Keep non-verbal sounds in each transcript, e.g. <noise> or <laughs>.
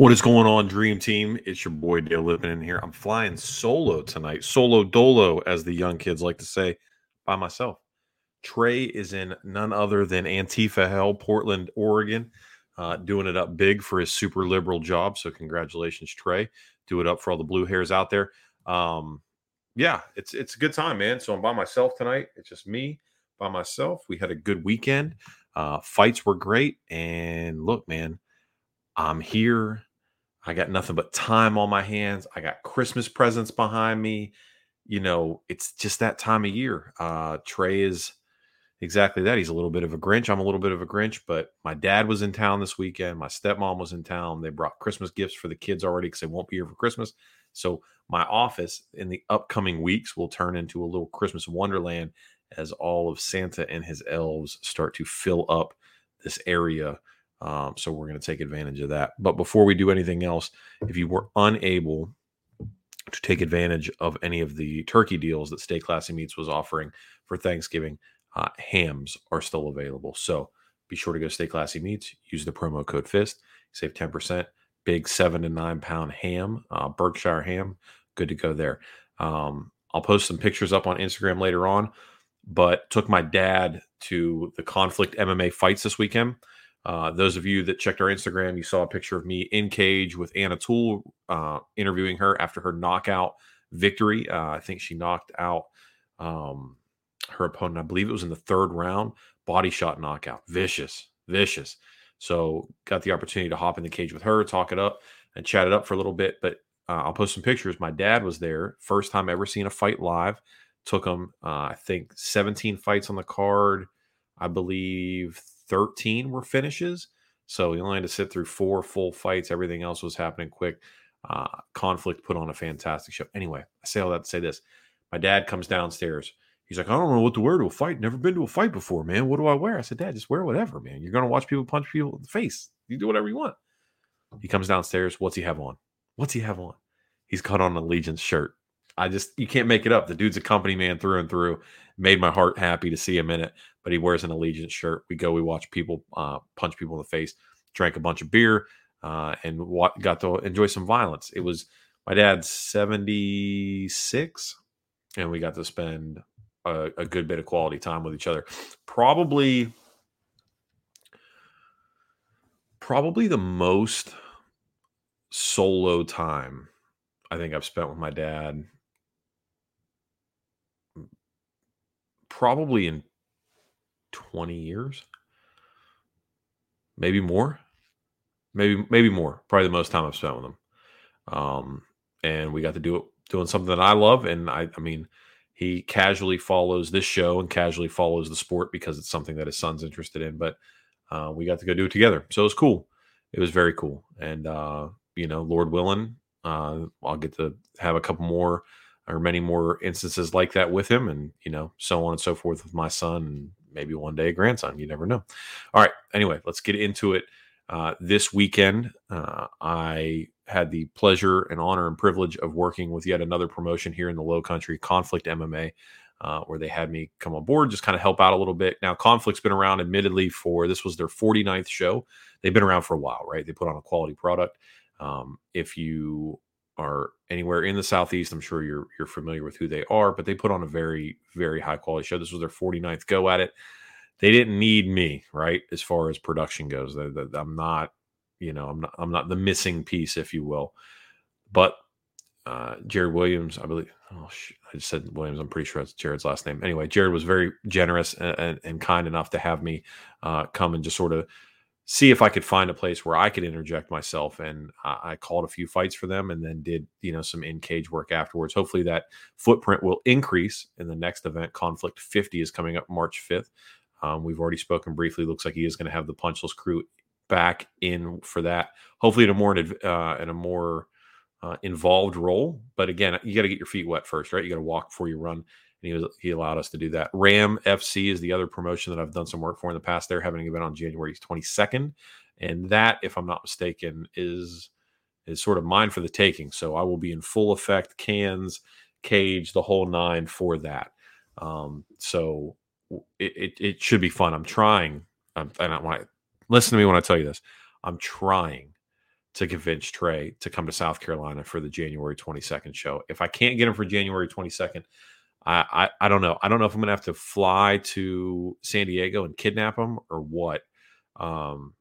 What is going on, Dream Team? It's your boy Dale Lippin in here. I'm flying solo tonight, solo dolo, as the young kids like to say, by myself. Trey is in none other than Antifa Hell, Portland, Oregon, uh, doing it up big for his super liberal job. So congratulations, Trey. Do it up for all the blue hairs out there. Um, yeah, it's it's a good time, man. So I'm by myself tonight. It's just me by myself. We had a good weekend. Uh, fights were great, and look, man, I'm here I got nothing but time on my hands. I got Christmas presents behind me. You know, it's just that time of year. Uh, Trey is exactly that. He's a little bit of a Grinch. I'm a little bit of a Grinch, but my dad was in town this weekend. My stepmom was in town. They brought Christmas gifts for the kids already because they won't be here for Christmas. So my office in the upcoming weeks will turn into a little Christmas wonderland as all of Santa and his elves start to fill up this area um, so we're going to take advantage of that. But before we do anything else, if you were unable to take advantage of any of the turkey deals that Stay Classy Meats was offering for Thanksgiving, uh, hams are still available. So be sure to go to Stay Classy Meats. Use the promo code FIST. Save 10%. Big seven to nine pound ham, uh, Berkshire ham. Good to go there. Um, I'll post some pictures up on Instagram later on, but took my dad to the conflict MMA fights this weekend. Uh, those of you that checked our Instagram, you saw a picture of me in cage with Anna Toole uh, interviewing her after her knockout victory. Uh, I think she knocked out um, her opponent. I believe it was in the third round. Body shot knockout. Vicious, vicious. So got the opportunity to hop in the cage with her, talk it up, and chat it up for a little bit. But uh, I'll post some pictures. My dad was there. First time ever seen a fight live. Took him, uh, I think, 17 fights on the card. I believe 13 were finishes. So he only had to sit through four full fights. Everything else was happening quick. Uh, conflict put on a fantastic show. Anyway, I say all that to say this. My dad comes downstairs. He's like, I don't know what to wear to a fight. Never been to a fight before, man. What do I wear? I said, Dad, just wear whatever, man. You're going to watch people punch people in the face. You do whatever you want. He comes downstairs. What's he have on? What's he have on? He's got on an Allegiance shirt. I just, you can't make it up. The dude's a company man through and through. Made my heart happy to see him in it but he wears an Allegiance shirt. We go, we watch people uh, punch people in the face, drank a bunch of beer, uh, and wa- got to enjoy some violence. It was my dad's 76, and we got to spend a, a good bit of quality time with each other. Probably, probably the most solo time I think I've spent with my dad probably in 20 years, maybe more, maybe maybe more. Probably the most time I've spent with him. Um, and we got to do it doing something that I love. And I, I mean, he casually follows this show and casually follows the sport because it's something that his son's interested in. But uh, we got to go do it together, so it was cool. It was very cool, and uh, you know, Lord willing, uh, I'll get to have a couple more or many more instances like that with him, and you know, so on and so forth with my son, and maybe one day a grandson. You never know. All right. Anyway, let's get into it. Uh, this weekend, uh, I had the pleasure and honor and privilege of working with yet another promotion here in the Low Country, Conflict MMA, uh, where they had me come on board, just kind of help out a little bit. Now, Conflict's been around, admittedly, for this was their 49th show. They've been around for a while, right? They put on a quality product. Um, if you are anywhere in the southeast i'm sure you're you're familiar with who they are but they put on a very very high quality show. This was their 49th go at it. They didn't need me right as far as production goes. I'm not you know i'm not i'm not the missing piece if you will. But uh, jared williams i believe oh i just said williams i'm pretty sure that's jared's last name. Anyway jared was very generous and, and, and kind enough to have me uh, come and just sort of see if I could find a place where I could interject myself. And I, I called a few fights for them and then did, you know, some in cage work afterwards. Hopefully that footprint will increase in the next event. Conflict 50 is coming up March 5th. Um, we've already spoken briefly. Looks like he is going to have the punchless crew back in for that. Hopefully, in a more uh, in a more uh, involved role. But again, you got to get your feet wet first, right? You got to walk before you run. And he was he allowed us to do that. Ram FC is the other promotion that I've done some work for in the past. They're having an event on January 22nd, and that, if I'm not mistaken, is is sort of mine for the taking. So I will be in full effect, cans, cage, the whole nine for that. Um, so it, it, it should be fun. I'm trying. I'm, and I want to listen to me when I tell you this. I'm trying to convince Trey to come to South Carolina for the January 22nd show. If I can't get him for January 22nd, I, I, I don't know. I don't know if I'm gonna have to fly to San Diego and kidnap him or what, um,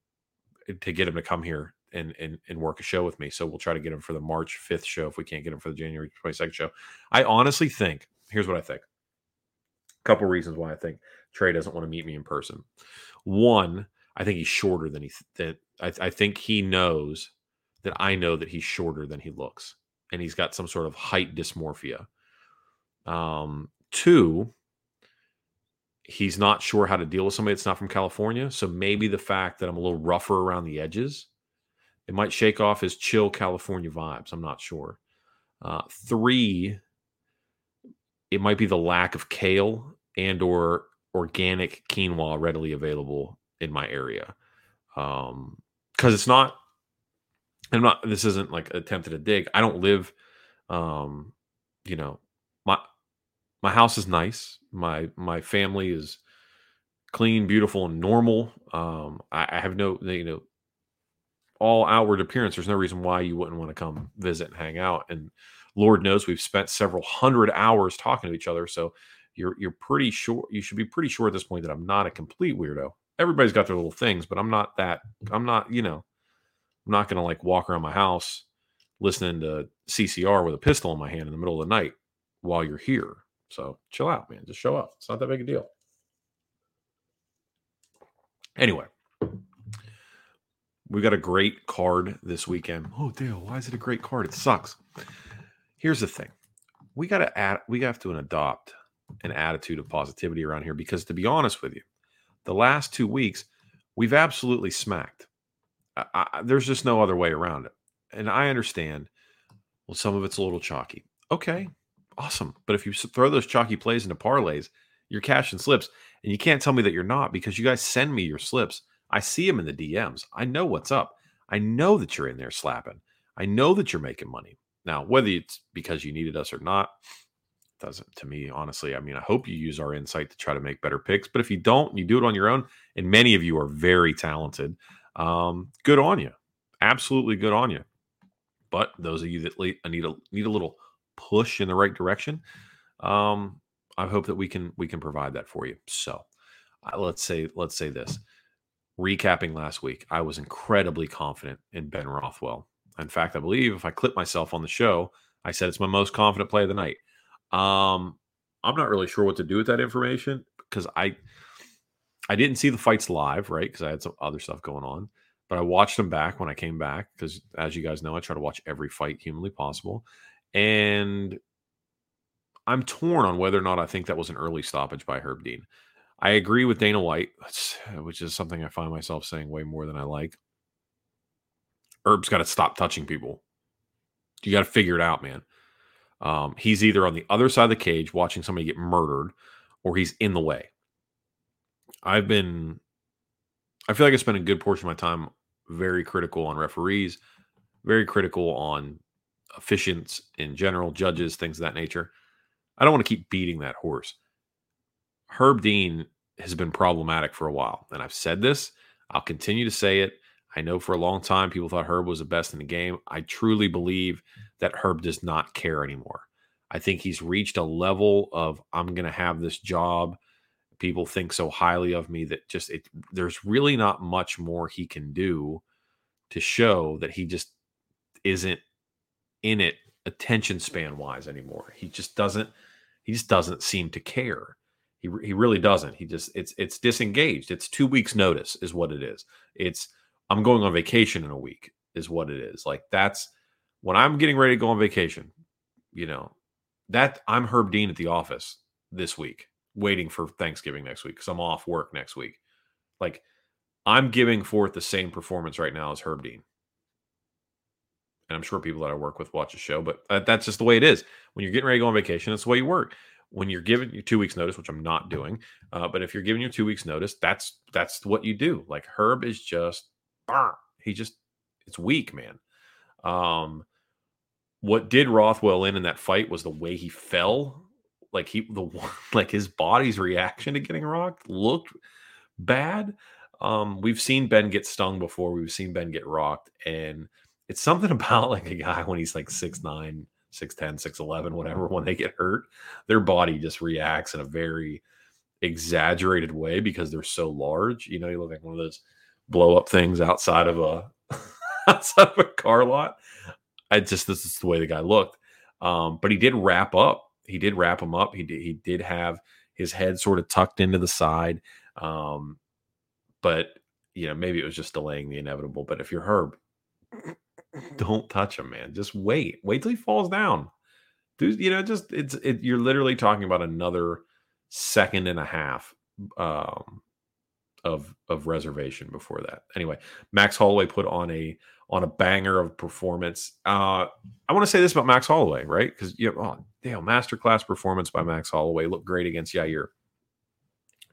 to get him to come here and, and and work a show with me. So we'll try to get him for the March 5th show if we can't get him for the January 22nd show. I honestly think here's what I think. A couple reasons why I think Trey doesn't want to meet me in person. One, I think he's shorter than he that I, I think he knows that I know that he's shorter than he looks, and he's got some sort of height dysmorphia. Um, two, he's not sure how to deal with somebody that's not from California. So maybe the fact that I'm a little rougher around the edges, it might shake off his chill California vibes. I'm not sure. Uh, three, it might be the lack of kale and or organic quinoa readily available in my area. Um, because it's not I'm not this isn't like attempted to dig. I don't live um you know my house is nice. My my family is clean, beautiful, and normal. Um I, I have no you know all outward appearance. There's no reason why you wouldn't want to come visit and hang out. And Lord knows we've spent several hundred hours talking to each other. So you're you're pretty sure you should be pretty sure at this point that I'm not a complete weirdo. Everybody's got their little things, but I'm not that I'm not, you know, I'm not to like walk around my house listening to CCR with a pistol in my hand in the middle of the night while you're here. So chill out, man. Just show up. It's not that big a deal. Anyway, we got a great card this weekend. Oh, Dale, why is it a great card? It sucks. Here's the thing: we got to add, we have to adopt an attitude of positivity around here because, to be honest with you, the last two weeks we've absolutely smacked. I, there's just no other way around it. And I understand. Well, some of it's a little chalky. Okay, awesome. But if you throw those chalky plays into parlays, you're cashing slips, and you can't tell me that you're not because you guys send me your slips. I see them in the DMs. I know what's up. I know that you're in there slapping. I know that you're making money. Now, whether it's because you needed us or not, doesn't to me honestly i mean i hope you use our insight to try to make better picks but if you don't you do it on your own and many of you are very talented um, good on you. Absolutely good on you. But those of you that need a need a little push in the right direction, um, I hope that we can we can provide that for you. So uh, let's say let's say this. Recapping last week, I was incredibly confident in Ben Rothwell. In fact, I believe if I clip myself on the show, I said it's my most confident play of the night. Um, I'm not really sure what to do with that information because I I didn't see the fights live, right? Because I had some other stuff going on. But I watched them back when I came back because, as you guys know, I try to watch every fight humanly possible. And I'm torn on whether or not I think that was an early stoppage by Herb Dean. I agree with Dana White, which is something I find myself saying way more than I like. Herb's got to stop touching people. You got to figure it out, man. Um, he's either on the other side of the cage watching somebody get murdered, or he's in the way. I've been, I feel like I spent a good portion of my time very critical on referees, very critical on officiants in general, judges, things of that nature. I don't want to keep beating that horse. Herb Dean has been problematic for a while, and I've said this. I'll continue to say it. I know for a long time people thought Herb was the best in the game. I truly believe that Herb does not care anymore. I think he's reached a level of I'm going to have this job people think so highly of me that just it there's really not much more he can do to show that he just isn't in it attention span wise anymore. He just doesn't he just doesn't seem to care. He he really doesn't. He just it's it's disengaged. It's 2 weeks notice is what it is. It's I'm going on vacation in a week is what it is. Like that's when I'm getting ready to go on vacation, you know, that I'm Herb Dean at the office this week waiting for Thanksgiving next week because I'm off work next week. Like I'm giving forth the same performance right now as Herb Dean. And I'm sure people that I work with watch the show, but uh, that's just the way it is. When you're getting ready to go on vacation, that's the way you work. When you're giving your two weeks notice, which I'm not doing, uh, but if you're giving your two weeks notice, that's that's what you do. Like Herb is just, he just it's weak, man. Um, what did Rothwell in in that fight was the way he fell. Like he the <laughs> like his body's reaction to getting rocked looked bad. Um, we've seen Ben get stung before. We've seen Ben get rocked, and it's something <laughs> about like a guy when he's like six nine, six ten, six eleven, whatever. When they get hurt, their body just reacts in a very exaggerated way because they're so large. You know, you look like one of those blow up things outside of a <laughs> outside of a car lot. I just this is the way the guy looked. Um, but he did wrap up. He did wrap him up. He did he did have his head sort of tucked into the side. Um, but you know, maybe it was just delaying the inevitable. But if you're Herb, <laughs> <laughs> don't touch him, man. Just wait. Wait till he falls down. Dude, you know, just it's it, you're literally talking about another second and a half um of of reservation before that. Anyway, Max Holloway put on a on a banger of performance. Uh, I want to say this about Max Holloway, right? Because you know, oh, damn, masterclass performance by Max Holloway looked great against Yair.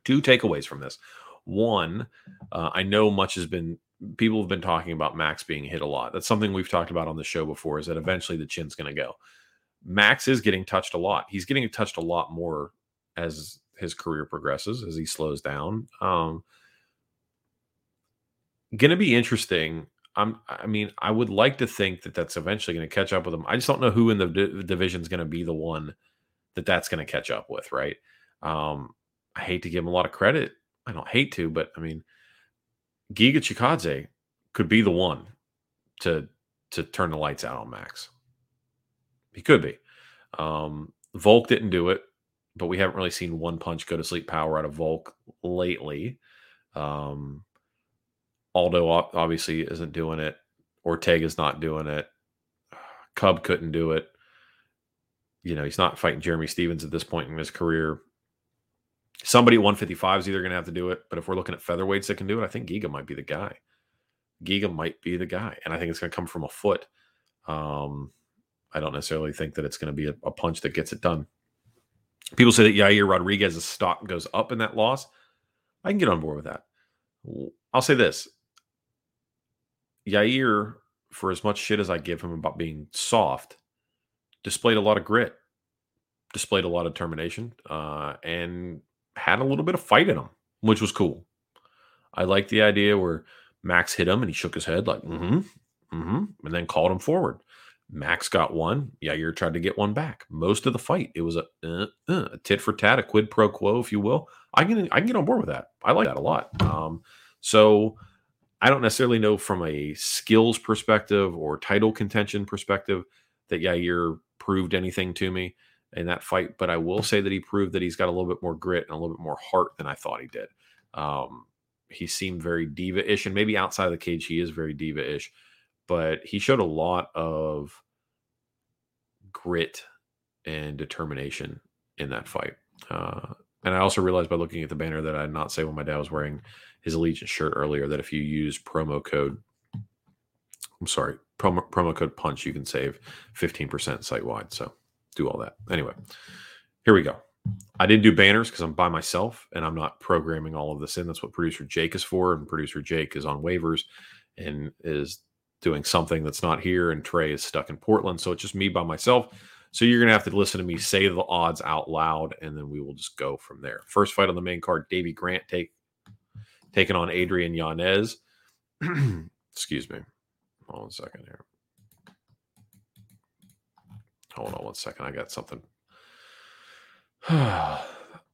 Two takeaways from this. One, uh, I know much has been people have been talking about Max being hit a lot. That's something we've talked about on the show before. Is that eventually the chin's going to go? Max is getting touched a lot. He's getting touched a lot more as his career progresses, as he slows down. Um, going to be interesting I'm, I mean, I would like to think that that's eventually going to catch up with them. I just don't know who in the d- division is going to be the one that that's going to catch up with, right? Um, I hate to give him a lot of credit. I don't hate to, but I mean, Giga Chikadze could be the one to to turn the lights out on Max. He could be. Um, Volk didn't do it, but we haven't really seen one punch go to sleep power out of Volk lately. Um, Aldo obviously isn't doing it. Ortega's not doing it. Cub couldn't do it. You know, he's not fighting Jeremy Stephens at this point in his career. Somebody at 155 is either going to have to do it, but if we're looking at featherweights that can do it, I think Giga might be the guy. Giga might be the guy, and I think it's going to come from a foot. Um, I don't necessarily think that it's going to be a, a, punch that gets it done. People say that Yair Rodriguez's stock goes up in that loss. I can get on board with that. I'll say this: Yair, for as much shit as I give him about being soft, displayed a lot of grit, displayed a lot of determination, uh, and had a little bit of fight in him, which was cool. I like the idea where Max hit him and he shook his head like, mm-hmm, mm-hmm, and then called him forward. Max got one. Yair tried to get one back. Most of the fight, it was a, uh, uh, a tit for tat, a quid pro quo, if you will. I can I can get on board with that. I like that a lot. Um, so I don't necessarily know from a skills perspective or title contention perspective that Yair proved anything to me in that fight, but I will say that he proved that he's got a little bit more grit and a little bit more heart than I thought he did. Um, he seemed very diva ish, and maybe outside of the cage, he is very diva ish, but he showed a lot of grit and determination in that fight. Uh, and I also realized by looking at the banner that I did not say when my dad was wearing his Allegiance shirt earlier that if you use promo code, I'm sorry, promo, promo code punch, you can save 15% site wide. So do all that. Anyway, here we go. I didn't do banners because I'm by myself and I'm not programming all of this in. That's what producer Jake is for. And producer Jake is on waivers and is doing something that's not here. And Trey is stuck in Portland. So it's just me by myself. So you're going to have to listen to me say the odds out loud and then we will just go from there. First fight on the main card Davey Grant take taking on Adrian Yanez. <clears throat> Excuse me. Hold on a second here. Hold on one second. I got something. <sighs> I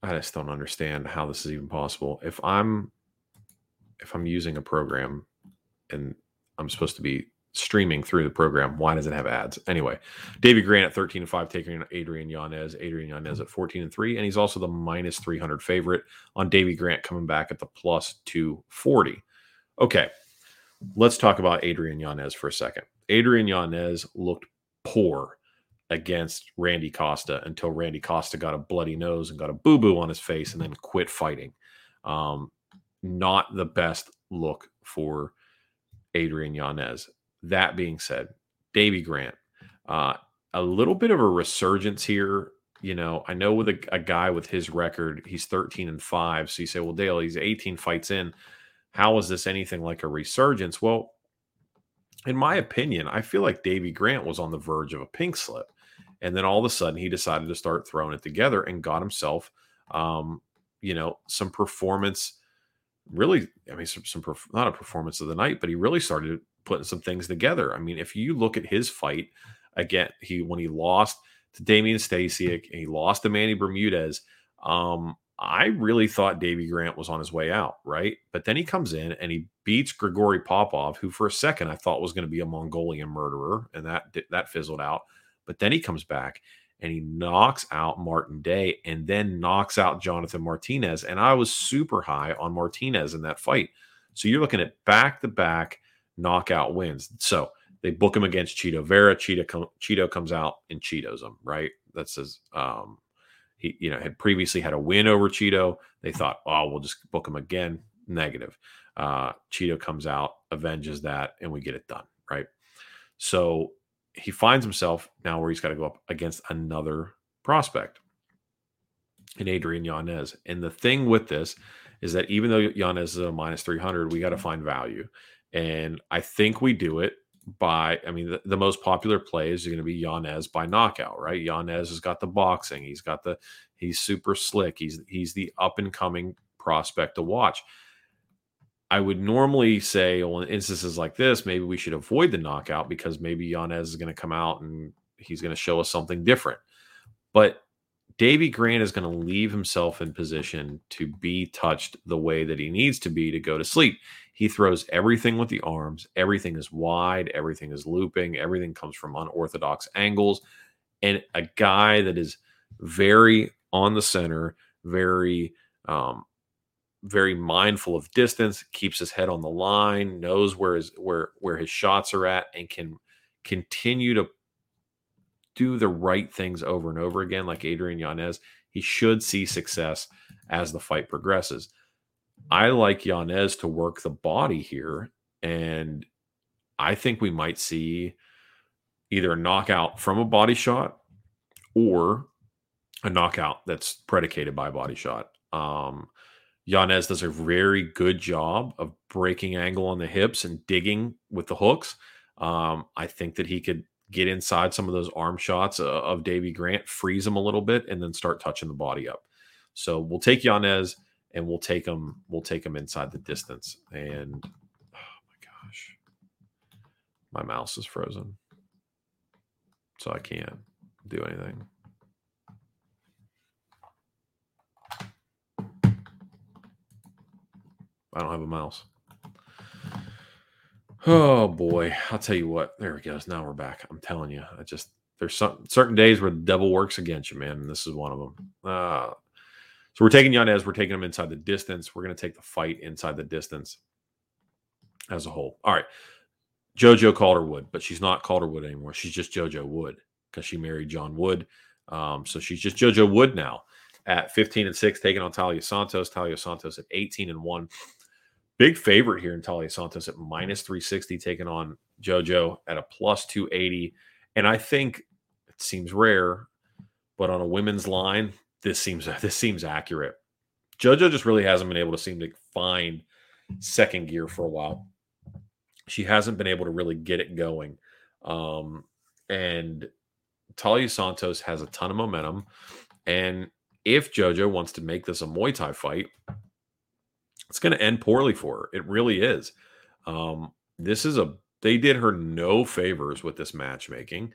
just don't understand how this is even possible. If I'm if I'm using a program and I'm supposed to be streaming through the program. Why does it have ads? Anyway, David Grant at 13 and 5, taking Adrian Yanez. Adrian Yanez at 14 and 3, and he's also the minus 300 favorite on Davey Grant coming back at the plus 240. Okay, let's talk about Adrian Yanez for a second. Adrian Yanez looked poor against Randy Costa until Randy Costa got a bloody nose and got a boo boo on his face and then quit fighting. Um, not the best look for Adrian Yanez. That being said, Davey Grant, uh, a little bit of a resurgence here. You know, I know with a, a, guy with his record, he's 13 and 5. So you say, well, Dale, he's 18 fights in. How is this anything like a resurgence? Well, in my opinion, I feel like Davey Grant was on the verge of a pink slip. And then all of a sudden he decided to start throwing it together and got himself, um, you know, some performance. Really, I mean, some, some not a performance of the night, but he really started putting some things together. I mean, if you look at his fight again, he when he lost to Damian Stasiak and he lost to Manny Bermudez, um, I really thought Davey Grant was on his way out, right? But then he comes in and he beats Grigory Popov, who for a second I thought was going to be a Mongolian murderer, and that that fizzled out. But then he comes back and he knocks out Martin Day and then knocks out Jonathan Martinez. And I was super high on Martinez in that fight. So you're looking at back to back knockout wins. So they book him against Chito Vera. Chito, com- Chito comes out and Cheetos him, right? That's his um, he, you know, had previously had a win over Chito. They thought, oh, we'll just book him again. Negative. Uh, Chito comes out, avenges that, and we get it done. Right. So he finds himself now where he's got to go up against another prospect in Adrian Yanez. And the thing with this is that even though Yanez is a minus 300, we got to mm-hmm. find value. And I think we do it by I mean the, the most popular plays are going to be Yanez by knockout, right? Yanez has got the boxing, he's got the he's super slick, he's he's the up and coming prospect to watch. I would normally say, well, in instances like this, maybe we should avoid the knockout because maybe Yanez is going to come out and he's going to show us something different. But Davey Grant is going to leave himself in position to be touched the way that he needs to be to go to sleep. He throws everything with the arms. Everything is wide. Everything is looping. Everything comes from unorthodox angles. And a guy that is very on the center, very, um, very mindful of distance, keeps his head on the line, knows where his where where his shots are at, and can continue to do the right things over and over again, like Adrian Yanez. He should see success as the fight progresses. I like Yanez to work the body here, and I think we might see either a knockout from a body shot or a knockout that's predicated by a body shot. Um, Yanez does a very good job of breaking angle on the hips and digging with the hooks. Um, I think that he could get inside some of those arm shots uh, of Davey Grant, freeze him a little bit, and then start touching the body up. So we'll take Yanez and we'll take him. we'll take him inside the distance and oh my gosh my mouse is frozen so i can't do anything i don't have a mouse oh boy i'll tell you what there it goes now we're back i'm telling you i just there's some certain days where the devil works against you man and this is one of them uh so we're taking Yanez, we're taking him inside the distance. We're going to take the fight inside the distance as a whole. All right. JoJo Calderwood, but she's not Calderwood anymore. She's just JoJo Wood because she married John Wood. Um, so she's just JoJo Wood now at 15 and 6, taking on Talia Santos. Talia Santos at 18 and 1. Big favorite here in Talia Santos at minus 360, taking on JoJo at a plus 280. And I think it seems rare, but on a women's line, this seems <laughs> this seems accurate. JoJo just really hasn't been able to seem to find second gear for a while. She hasn't been able to really get it going. Um, and Talia Santos has a ton of momentum. And if JoJo wants to make this a Muay Thai fight, it's going to end poorly for her. It really is. Um, this is a they did her no favors with this matchmaking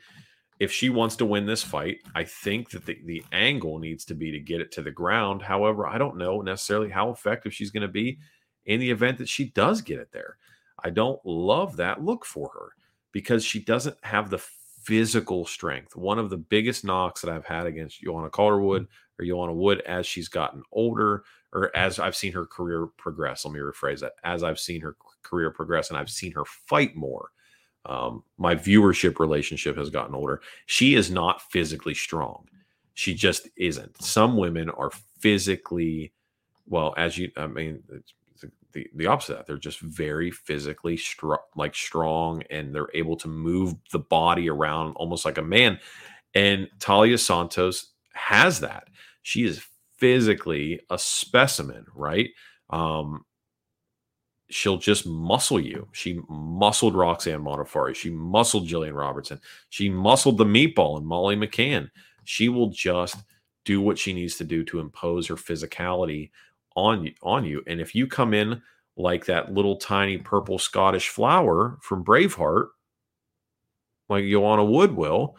if she wants to win this fight, I think that the, the angle needs to be to get it to the ground. However, I don't know necessarily how effective she's going to be in the event that she does get it there. I don't love that look for her because she doesn't have the physical strength. One of the biggest knocks that I've had against Joanna Calderwood or Joanna Wood as she's gotten older or as I've seen her career progress. Let me rephrase that. As I've seen her career progress and I've seen her fight more um, my viewership relationship has gotten older. She is not physically strong. She just isn't. Some women are physically, well, as you, I mean, the, the opposite of that. They're just very physically strong, like strong, and they're able to move the body around almost like a man. And Talia Santos has that. She is physically a specimen, right? Um, she'll just muscle you. She muscled Roxanne Modafferi. She muscled Jillian Robertson. She muscled the meatball and Molly McCann. She will just do what she needs to do to impose her physicality on you, on you. And if you come in like that little tiny purple Scottish flower from Braveheart, like Joanna Wood will,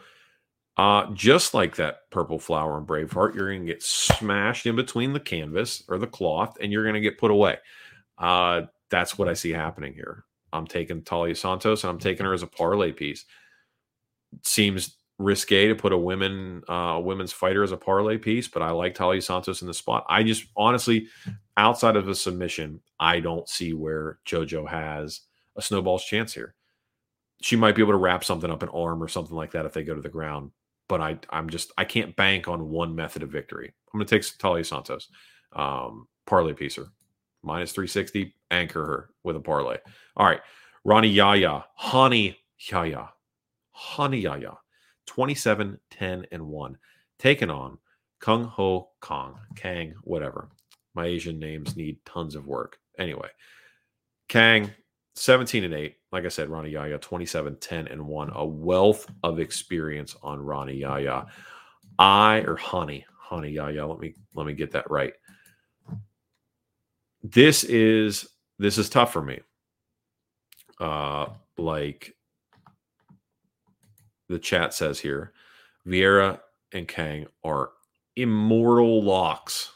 uh, just like that purple flower in Braveheart, you're going to get smashed in between the canvas or the cloth, and you're going to get put away. Uh, that's what I see happening here. I'm taking Taila Santos, and I'm taking her as a parlay piece. Seems risque to put a women uh women's fighter as a parlay piece, but I like Taila Santos in the spot. I just honestly, outside of a submission, I don't see where JoJo has a snowball's chance here. She might be able to wrap something up an arm or something like that if they go to the ground, but I I'm just I can't bank on one method of victory. I'm gonna take Taila Santos, um, parlay piecer, minus 360, anchor her with a parlay. All right, Ronnie Yaya, Honey Yaya, Honey Yahya 27, 10, and 1. Taken on Kung Ho Kong, Kang, whatever. My Asian names need tons of work. Anyway, Kang, 17 and 8. Like I said, Rani Yahya, 27, 10, and 1. A wealth of experience on Rani Yahya. I or Honey, Honey Yahya. Let me let me get that right. This is this is tough for me. Uh like the chat says here Vieira and Kang are immortal locks,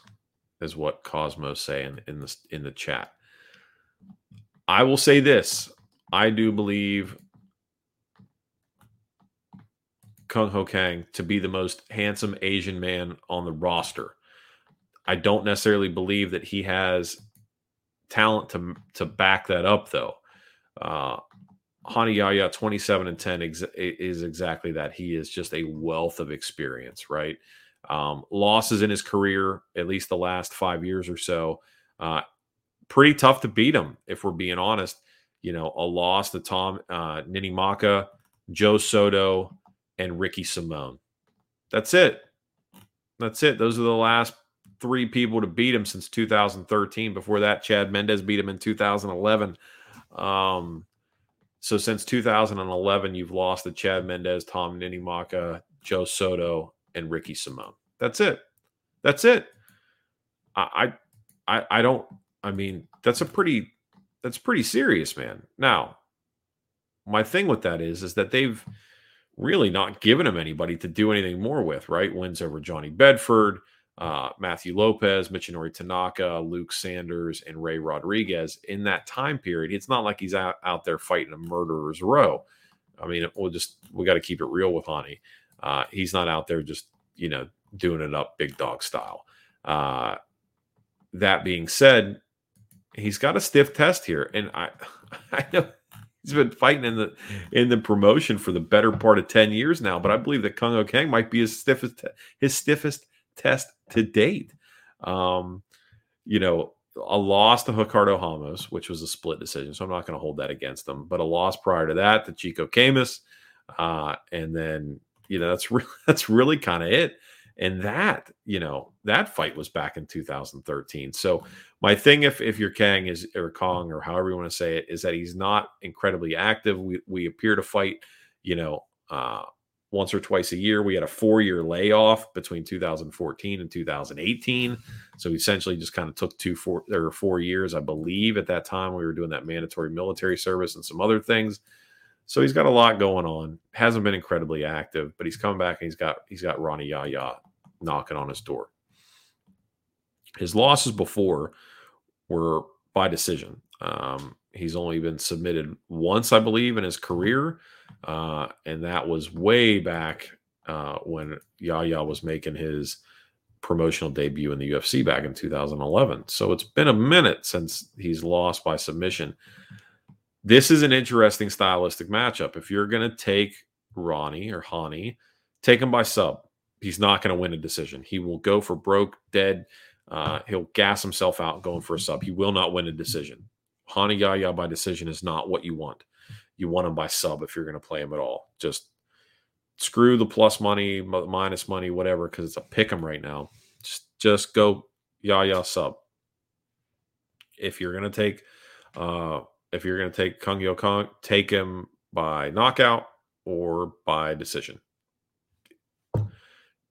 is what Cosmos say in, in the in the chat. I will say this. I do believe Kung Ho Kang to be the most handsome Asian man on the roster. I don't necessarily believe that he has talent to to back that up, though. Uh, Hani Yahya, 27 and 10 ex- is exactly that. He is just a wealth of experience, right? Um, losses in his career, at least the last five years or so, uh, pretty tough to beat him, if we're being honest. You know, a loss to Tom uh, Ninimaka, Joe Soto, and Ricky Simón. That's it. That's it. Those are the last three people to beat him since 2013. Before that, Chad Mendes beat him in 2011. Um, so since 2011, you've lost to Chad Mendes, Tom Ninimaka, Joe Soto, and Ricky Simón. That's it. That's it. I, I, I don't. I mean, that's a pretty, that's pretty serious, man. Now, my thing with that is, is that they've really not given him anybody to do anything more with. Right? Wins over Johnny Bedford uh, Matthew Lopez, Michinori Tanaka, Luke Sanders, and Ray Rodriguez in that time period. It's not like he's out, out there fighting a murderer's row. I mean, we'll just we got to keep it real with Hani. Uh, he's not out there just you know doing it up big dog style. Uh, that being said, he's got a stiff test here, and I <laughs> I know he's been fighting in the in the promotion for the better part of ten years now. But I believe that Kung Ho Kang might be his stiffest his stiffest test to date. Um, you know, a loss to Ricardo Ramos, which was a split decision, so I'm not going to hold that against them. But a loss prior to that to Chico Camus, uh, and then you know that's <laughs> re- that's really kind of it. And that you know that fight was back in 2013. So my thing, if if you're Kang is or Kong or however you want to say it, is that he's not incredibly active. We we appear to fight, you know, uh, once or twice a year. We had a four year layoff between 2014 and 2018. So essentially just kind of took two, four, or four years, I believe, at that time. We were doing that mandatory military service and some other things. So he's got a lot going on. Hasn't been incredibly active, but he's come back and he's got he's got Rani Yahya knocking on his door. His losses before were by decision. Um, he's only been submitted once, I believe, in his career. Uh, and that was way back uh, when Yaya was making his promotional debut in the UFC back in 2011. So it's been a minute since he's lost by submission. This is an interesting stylistic matchup. If you're going to take Ronnie or Hani, take him by sub. He's not going to win a decision. He will go for broke, dead, Uh, he'll gas himself out going for a sub. He will not win a decision. Hani Yaya by decision is not what you want. You want him by sub if you're going to play him at all. Just screw the plus money, minus money, whatever, because it's a pick 'em right now. Just, just go Yahya sub. If you're going to take, uh, if you're going to take Kung Yeo Kong, take him by knockout or by decision.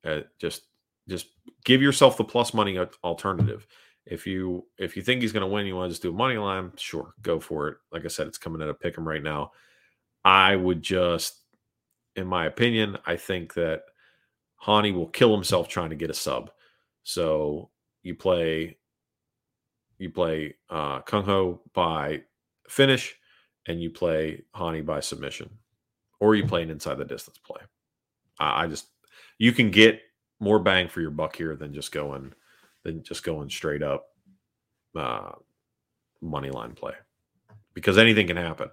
Uh, just, just give yourself the plus money alternative. If you if you think he's going to win, you want to just do a money line, sure, go for it. Like I said, it's coming at a pick him right now. I would just, in my opinion, I think that Hani will kill himself trying to get a sub. So you play you play uh, Kung Ho by finish, and you play Hani by submission, or you play an inside the distance play. I, I just you can get more bang for your buck here than just going than just going straight up uh, money line play because anything can happen.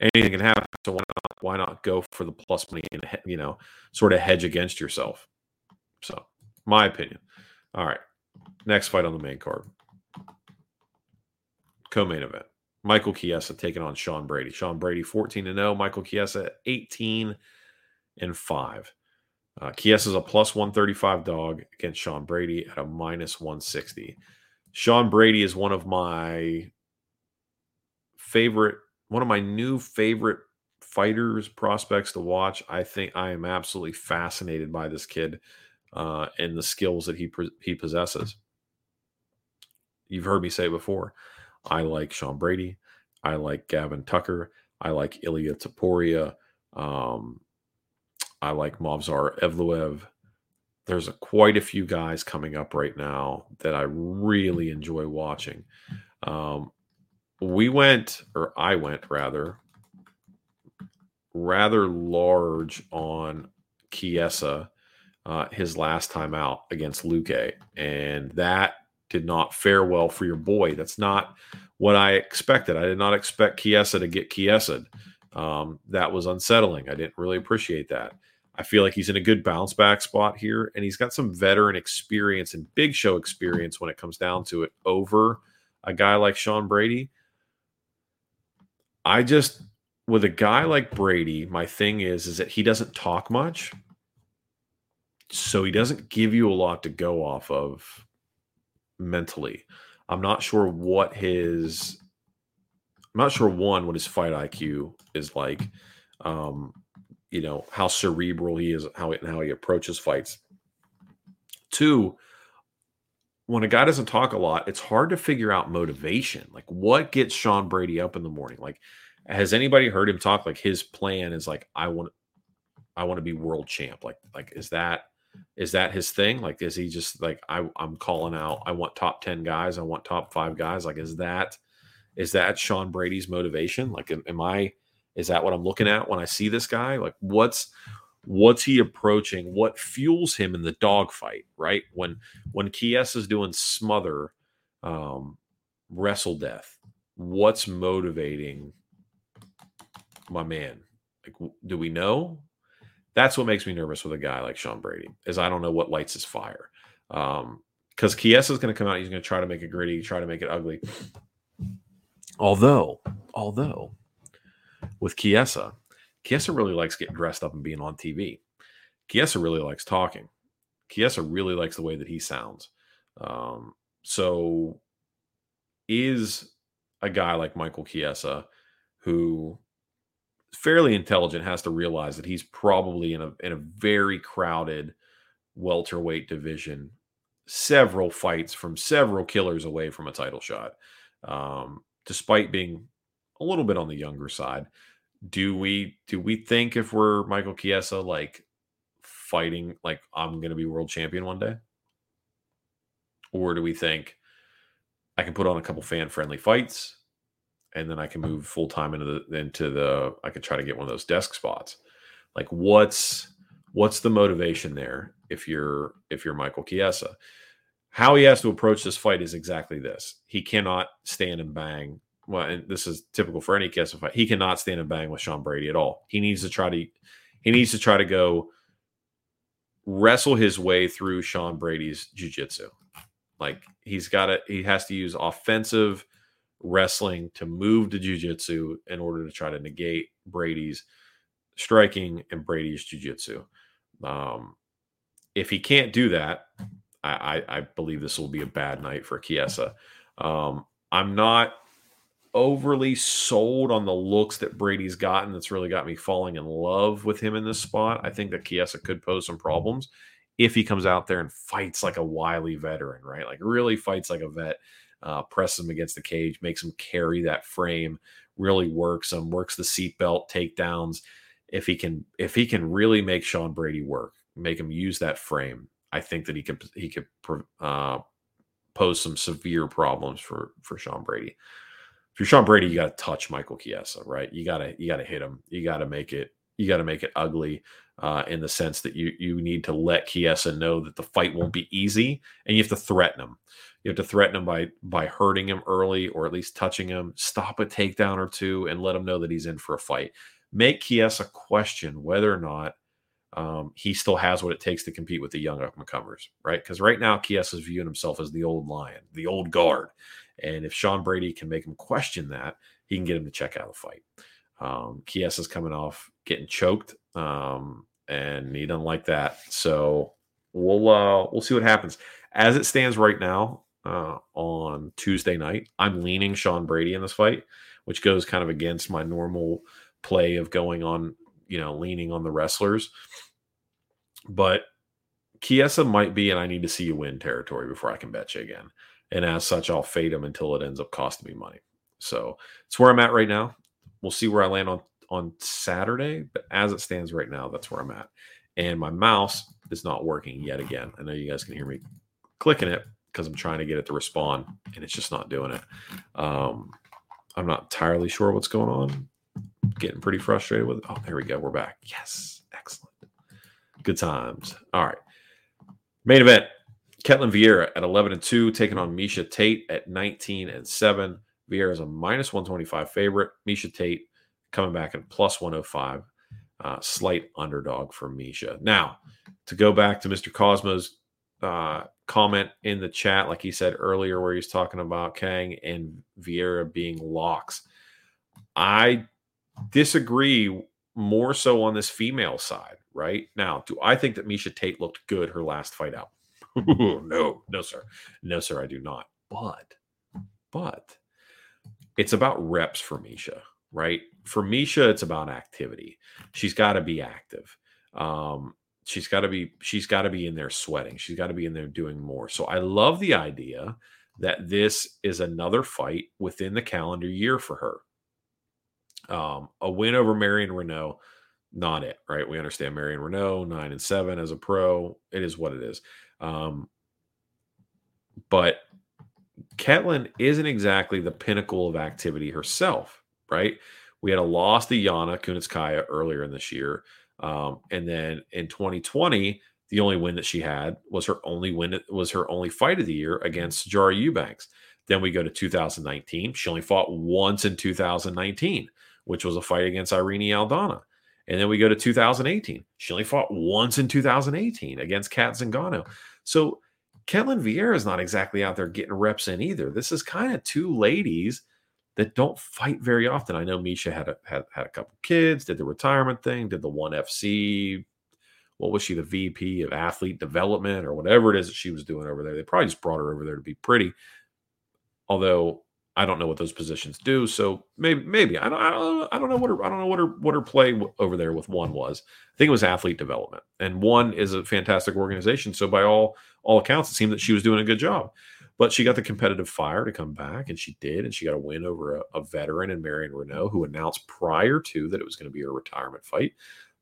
Anything can happen. So why not, why not go for the plus money and you know sort of hedge against yourself? So my opinion. All right, next fight on the main card, co-main event. Michael Chiesa taking on Sean Brady. Sean Brady 14 and 0. Michael Chiesa 18 and 5. Uh, Chiesa is a plus 135 dog against Sean Brady at a minus 160. Sean Brady is one of my favorite, one of my new favorite fighters, prospects to watch. I think I am absolutely fascinated by this kid uh, and the skills that he he possesses. You've heard me say before. I like Sean Brady. I like Gavin Tucker. I like Ilya Topuria. Um, I like Movsar Evloev. There's a, quite a few guys coming up right now that I really enjoy watching. Um, we went, or I went rather, rather large on Chiesa uh, his last time out against Luque, and that did not fare well for your boy. That's not what I expected. I did not expect Chiesa to get Chiesa. Um, that was unsettling. I didn't really appreciate that. I feel like he's in a good bounce back spot here, and he's got some veteran experience and big show experience when it comes down to it over a guy like Sean Brady. I just, with a guy like Brady, my thing is, is that he doesn't talk much. So he doesn't give you a lot to go off of mentally. I'm not sure what his, I'm not sure one, what his fight IQ is like. Um, you know how cerebral he is, how and how he approaches fights. Two, when a guy doesn't talk a lot, it's hard to figure out motivation. Like what gets Sean Brady up in the morning? Like, has anybody heard him talk? Like his plan is like, I want, I want to be world champ. Like, like is that is that his thing? Like, is he just like I, I'm calling out? I want top ten guys. I want top five guys. Like, is that is that Sean Brady's motivation? Like, am, am I is that what I'm looking at when I see this guy? Like what's what's he approaching? What fuels him in the dogfight, right? When when Chiesa is doing smother um wrestle death, what's motivating my man? Like do we know? That's what makes me nervous with a guy like Sean Brady, is I don't know what lights his fire. Um, because Chiesa is going to come out, he's going to try to make it gritty, try to make it ugly. Although, although with Chiesa, Chiesa really likes getting dressed up and being on TV. Chiesa really likes talking. Chiesa really likes the way that he sounds. Um, so, is a guy like Michael Chiesa who fairly intelligent has to realize that he's probably in a in a very crowded welterweight division, several fights from several killers away from a title shot. Um, despite being a little bit on the younger side. Do we do we think if we're Michael Chiesa like fighting like I'm going to be world champion one day? Or do we think I can put on a couple fan friendly fights and then I can move full time into the into the I could try to get one of those desk spots. Like what's what's the motivation there if you're if you're Michael Chiesa? How he has to approach this fight is exactly this. He cannot stand and bang well, and this is typical for any Kessel fight. He cannot stand and bang with Sean Brady at all. He needs to try to he needs to try to go wrestle his way through Sean Brady's jiu-jitsu. Like he's got to he has to use offensive wrestling to move to jujitsu in order to try to negate Brady's striking and Brady's jujitsu. Um, if he can't do that, I, I, I, believe this will be a bad night for Chiesa. Um, I'm not overly sold on the looks that Brady's gotten. That's really got me falling in love with him in this spot. I think that Chiesa could pose some problems if he comes out there and fights like a wily veteran, right? Like really fights like a vet, uh, presses him against the cage, makes him carry that frame, really works him, works the seatbelt takedowns. If he can, if he can really make Sean Brady work, make him use that frame, I think that he could he could uh, pose some severe problems for for Sean Brady. If you're Sean Brady, you got to touch Michael Chiesa, right? You gotta you gotta hit him. You got to make it you got to make it ugly uh, in the sense that you you need to let Chiesa know that the fight won't be easy, and you have to threaten him. You have to threaten him by by hurting him early, or at least touching him. Stop a takedown or two, and let him know that he's in for a fight. Make Chiesa question whether or not um, he still has what it takes to compete with the young up and comers, right? Because right now, Chiesa is viewing himself as the old lion, the old guard. And if Sean Brady can make him question that, he can get him to check out the fight. Um, Chiesa's coming off getting choked, um, and he doesn't like that. So we'll uh, we'll see what happens. As it stands right now, uh, on Tuesday night, I'm leaning Sean Brady in this fight, which goes kind of against my normal play of going on, you know, leaning on the wrestlers. But Chiesa might be, and I need to see you win territory before I can bet you again. And as such, I'll fade them until it ends up costing me money. So it's where I'm at right now. We'll see where I land on on Saturday, but as it stands right now, that's where I'm at. And my mouse is not working yet again. I know you guys can hear me clicking it because I'm trying to get it to respond, and it's just not doing it. Um, I'm not entirely sure what's going on. Getting pretty frustrated with it. Oh, there we go. We're back. Yes, excellent. Good times. All right. Main event. Ketlen Vieira at 11 and 2, taking on Miesha Tate at 19 and 7. Vieira is a minus 125 favorite. Miesha Tate coming back at plus 105. Uh, slight underdog for Miesha. Now, to go back to Mr. Cosmo's uh, comment in the chat, like he said earlier, where he's talking about Kang and Vieira being locks. I disagree more so on this female side, right? Now, do I think that Miesha Tate looked good her last fight out? <laughs> no, no, sir. No, sir, I do not. But, but it's about reps for Miesha, right? For Miesha, it's about activity. She's got to be active. Um, she's got to be she's got to be in there sweating. She's got to be in there doing more. So I love the idea that this is another fight within the calendar year for her. Um, a win over Marion Reneau, not it, right? We understand Marion Reneau, nine and seven as a pro. It is what it is. Um, but Ketlen isn't exactly the pinnacle of activity herself, right? We had a loss to Yana Kunitskaya earlier in this year. Um, and then in 2020, the only win that she had was her only win, was her only fight of the year against Jara Eubanks. Then we go to 2019. She only fought once in 2019, which was a fight against Irene Aldana. And then we go to 2018. She only fought once in 2018 against Cat Zingano. So Ketlen Vieira is not exactly out there getting reps in either. This is kind of two ladies that don't fight very often. I know Miesha had a had, had a couple kids, did the retirement thing, did the one FC. What was she, the VP of athlete development or whatever it is that she was doing over there? They probably just brought her over there to be pretty. Although I don't know what those positions do, so maybe maybe I don't I don't I don't know what her I don't know what her what her play over there with one was. I think it was athlete development, and one is a fantastic organization. So by all all accounts, it seemed that she was doing a good job. But she got the competitive fire to come back, and she did, and she got a win over a, a veteran in Marion Reneau, who announced prior to that it was going to be a retirement fight.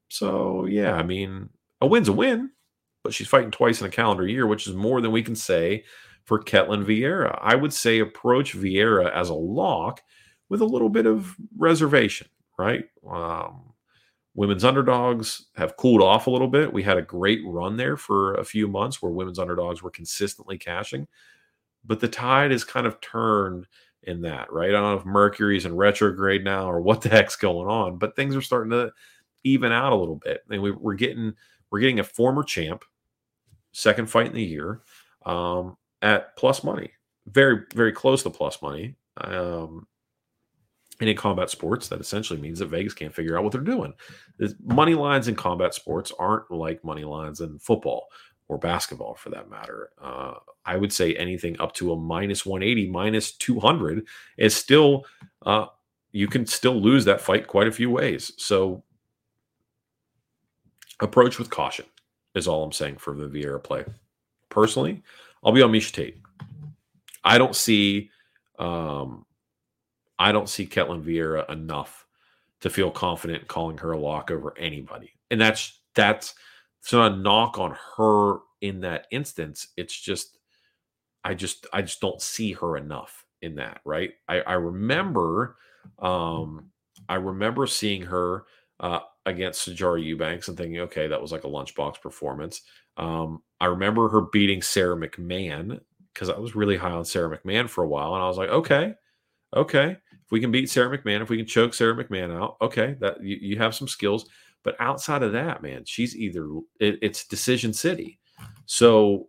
So yeah, I mean, a win's a win, but she's fighting twice in a calendar year, which is more than we can say for Ketlen Vieira. I would say approach Vieira as a lock with a little bit of reservation, right? Um, women's underdogs have cooled off a little bit. We had a great run there for a few months where women's underdogs were consistently cashing, but the tide has kind of turned in that, right? I don't know if Mercury's in retrograde now or what the heck's going on, but things are starting to even out a little bit. And we, are getting we're getting a former champ, second fight in the year, um, at plus money, very very close to plus money. Um, and in combat sports, that essentially means that Vegas can't figure out what they're doing. Money lines in combat sports aren't like money lines in football or basketball for that matter. Uh, I would say anything up to a minus 180, minus 200 is still, uh, you can still lose that fight quite a few ways. So approach with caution is all I'm saying for the Vieira play. Personally, I'll be on Miesha Tate. I don't see um, I don't see Ketlen Vieira enough to feel confident calling her a lock over anybody. And that's that's not a knock on her in that instance. It's just I just I just don't see her enough in that, right? I, I remember um I remember seeing her uh against Sijara Eubanks and thinking, okay, that was like a lunchbox performance. Um, I remember her beating Sara McMann because I was really high on Sara McMann for a while, and I was like, okay, okay, if we can beat Sara McMann, if we can choke Sara McMann out, okay, that you, you have some skills. But outside of that, man, she's either it, it's decision city. So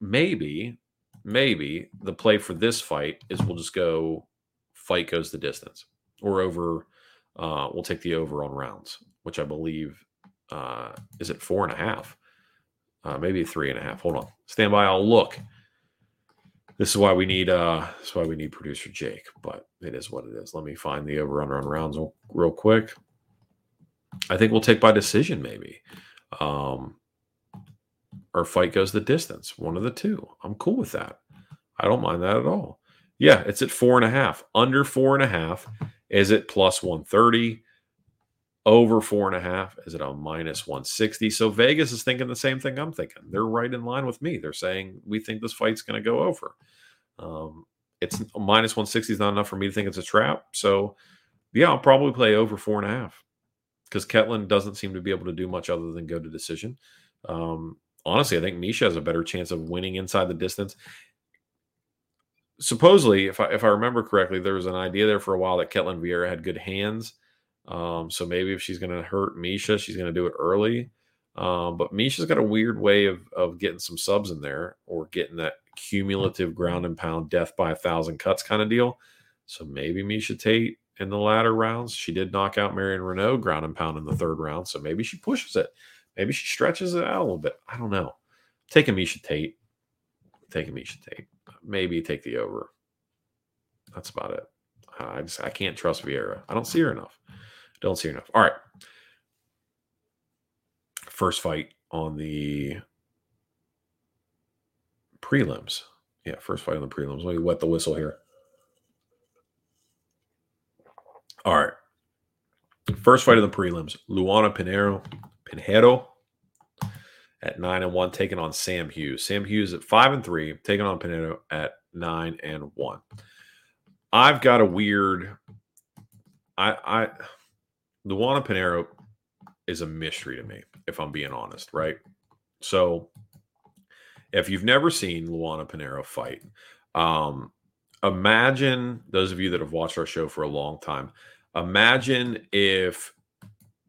maybe, maybe the play for this fight is we'll just go fight goes the distance or over. Uh, we'll take the over on rounds, which I believe uh, is at four and a half, uh, maybe three and a half. Hold on, stand by. I'll look. This is why we need uh this is why we need producer Jake, but it is what it is. Let me find the over under on rounds real quick. I think we'll take by decision, maybe. Um or fight goes the distance. One of the two. I'm cool with that. I don't mind that at all. Yeah, it's at four and a half. Under four and a half is it plus 130. Over four and a half is it a minus 160. So Vegas is thinking the same thing I'm thinking. They're right in line with me. They're saying we think this fight's going to go over. Um, it's minus 160 is not enough for me to think it's a trap. So yeah, I'll probably play over four and a half because Ketlen doesn't seem to be able to do much other than go to decision. Um, honestly, I think Miesha has a better chance of winning inside the distance. Supposedly, if I if I remember correctly, there was an idea there for a while that Ketlen Vieira had good hands. Um, so maybe if she's going to hurt Miesha, she's going to do it early. Um, but Miesha's got a weird way of of getting some subs in there or getting that cumulative ground and pound death by a thousand cuts kind of deal. So maybe Miesha Tate in the latter rounds. She did knock out Marion Reneau ground and pound in the third round. So maybe she pushes it. Maybe she stretches it out a little bit. I don't know. Take a Miesha Tate. Take a Miesha Tate. Maybe take the over. That's about it. I just I can't trust Vieira. I don't see her enough. Don't see enough. All right. First fight on the prelims. Yeah, first fight on the prelims. Let me wet the whistle here. All right. First fight of the prelims. Luana Pinero, Pinheiro at nine and one, taking on Sam Hughes. Sam Hughes at five and three, taking on Pinheiro at nine and one. I've got a weird. I I Luana Pinheiro is a mystery to me, if I'm being honest, right? So if you've never seen Luana Pinheiro fight, um, imagine those of you that have watched our show for a long time Imagine if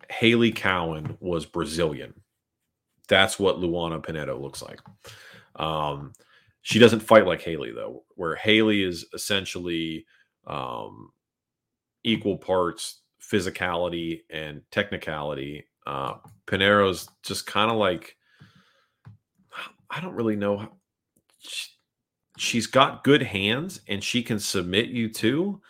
Haley Cowan was Brazilian. That's what Luana Pinheiro looks like. Um, she doesn't fight like Haley, though, where Haley is essentially um, equal parts physicality and technicality. Uh, Pinheiro's just kind of like I don't really know. She, she's got good hands and she can submit you too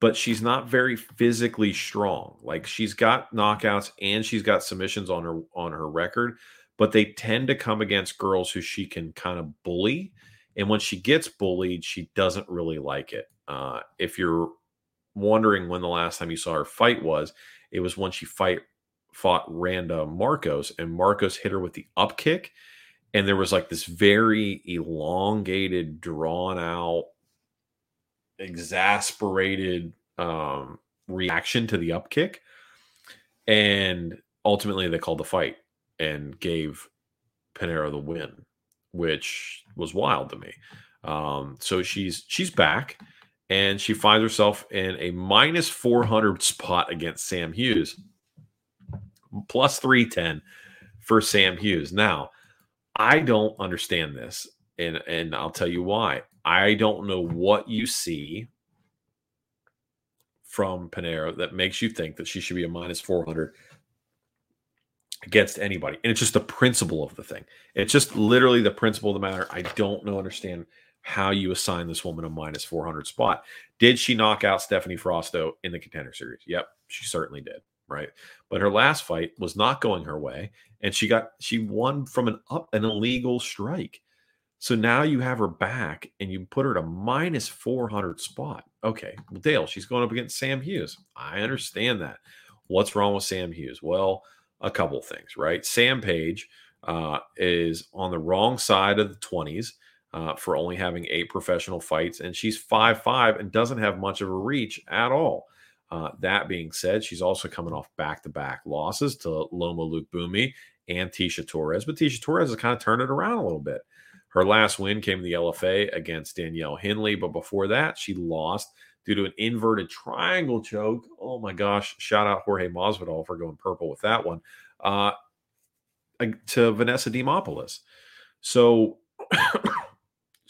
but she's not very physically strong. Like she's got knockouts and she's got submissions on her on her record, but they tend to come against girls who she can kind of bully. And when she gets bullied, she doesn't really like it. Uh, if you're wondering when the last time you saw her fight was, it was when she fight fought Randa Markos, and Markos hit her with the up kick, and there was like this very elongated, drawn out exasperated um, reaction to the up kick. And ultimately, they called the fight and gave Pinheiro the win, which was wild to me. Um, so she's she's back, and she finds herself in a minus four hundred spot against Sam Hughes, plus three ten for Sam Hughes. Now, I don't understand this and and I'll tell you why. I don't know what you see from Pinheiro that makes you think that she should be a minus 400 against anybody. And it's just the principle of the thing. It's just literally the principle of the matter. I don't know, understand how you assign this woman a minus 400 spot. Did she knock out Stephanie Frausto in the contender series? Yep, she certainly did. Right. But her last fight was not going her way. And she got, she won from an up, an illegal strike. So now you have her back and you put her to minus 400 spot. Okay. Well, Dale, she's going up against Sam Hughes. I understand that. What's wrong with Sam Hughes? Well, a couple things, right? Sam Page uh, is on the wrong side of the 20s uh, for only having eight professional fights, and she's five five and doesn't have much of a reach at all. Uh, that being said, she's also coming off back to back losses to Loma Lookboonmee and Tecia Torres, but Tecia Torres has kind of turned it around a little bit. Her last win came in the LFA against Danielle Henley, but before that, she lost due to an inverted triangle choke. Oh my gosh! Shout out Jorge Masvidal for going purple with that one uh, to Vanessa Demopoulos. So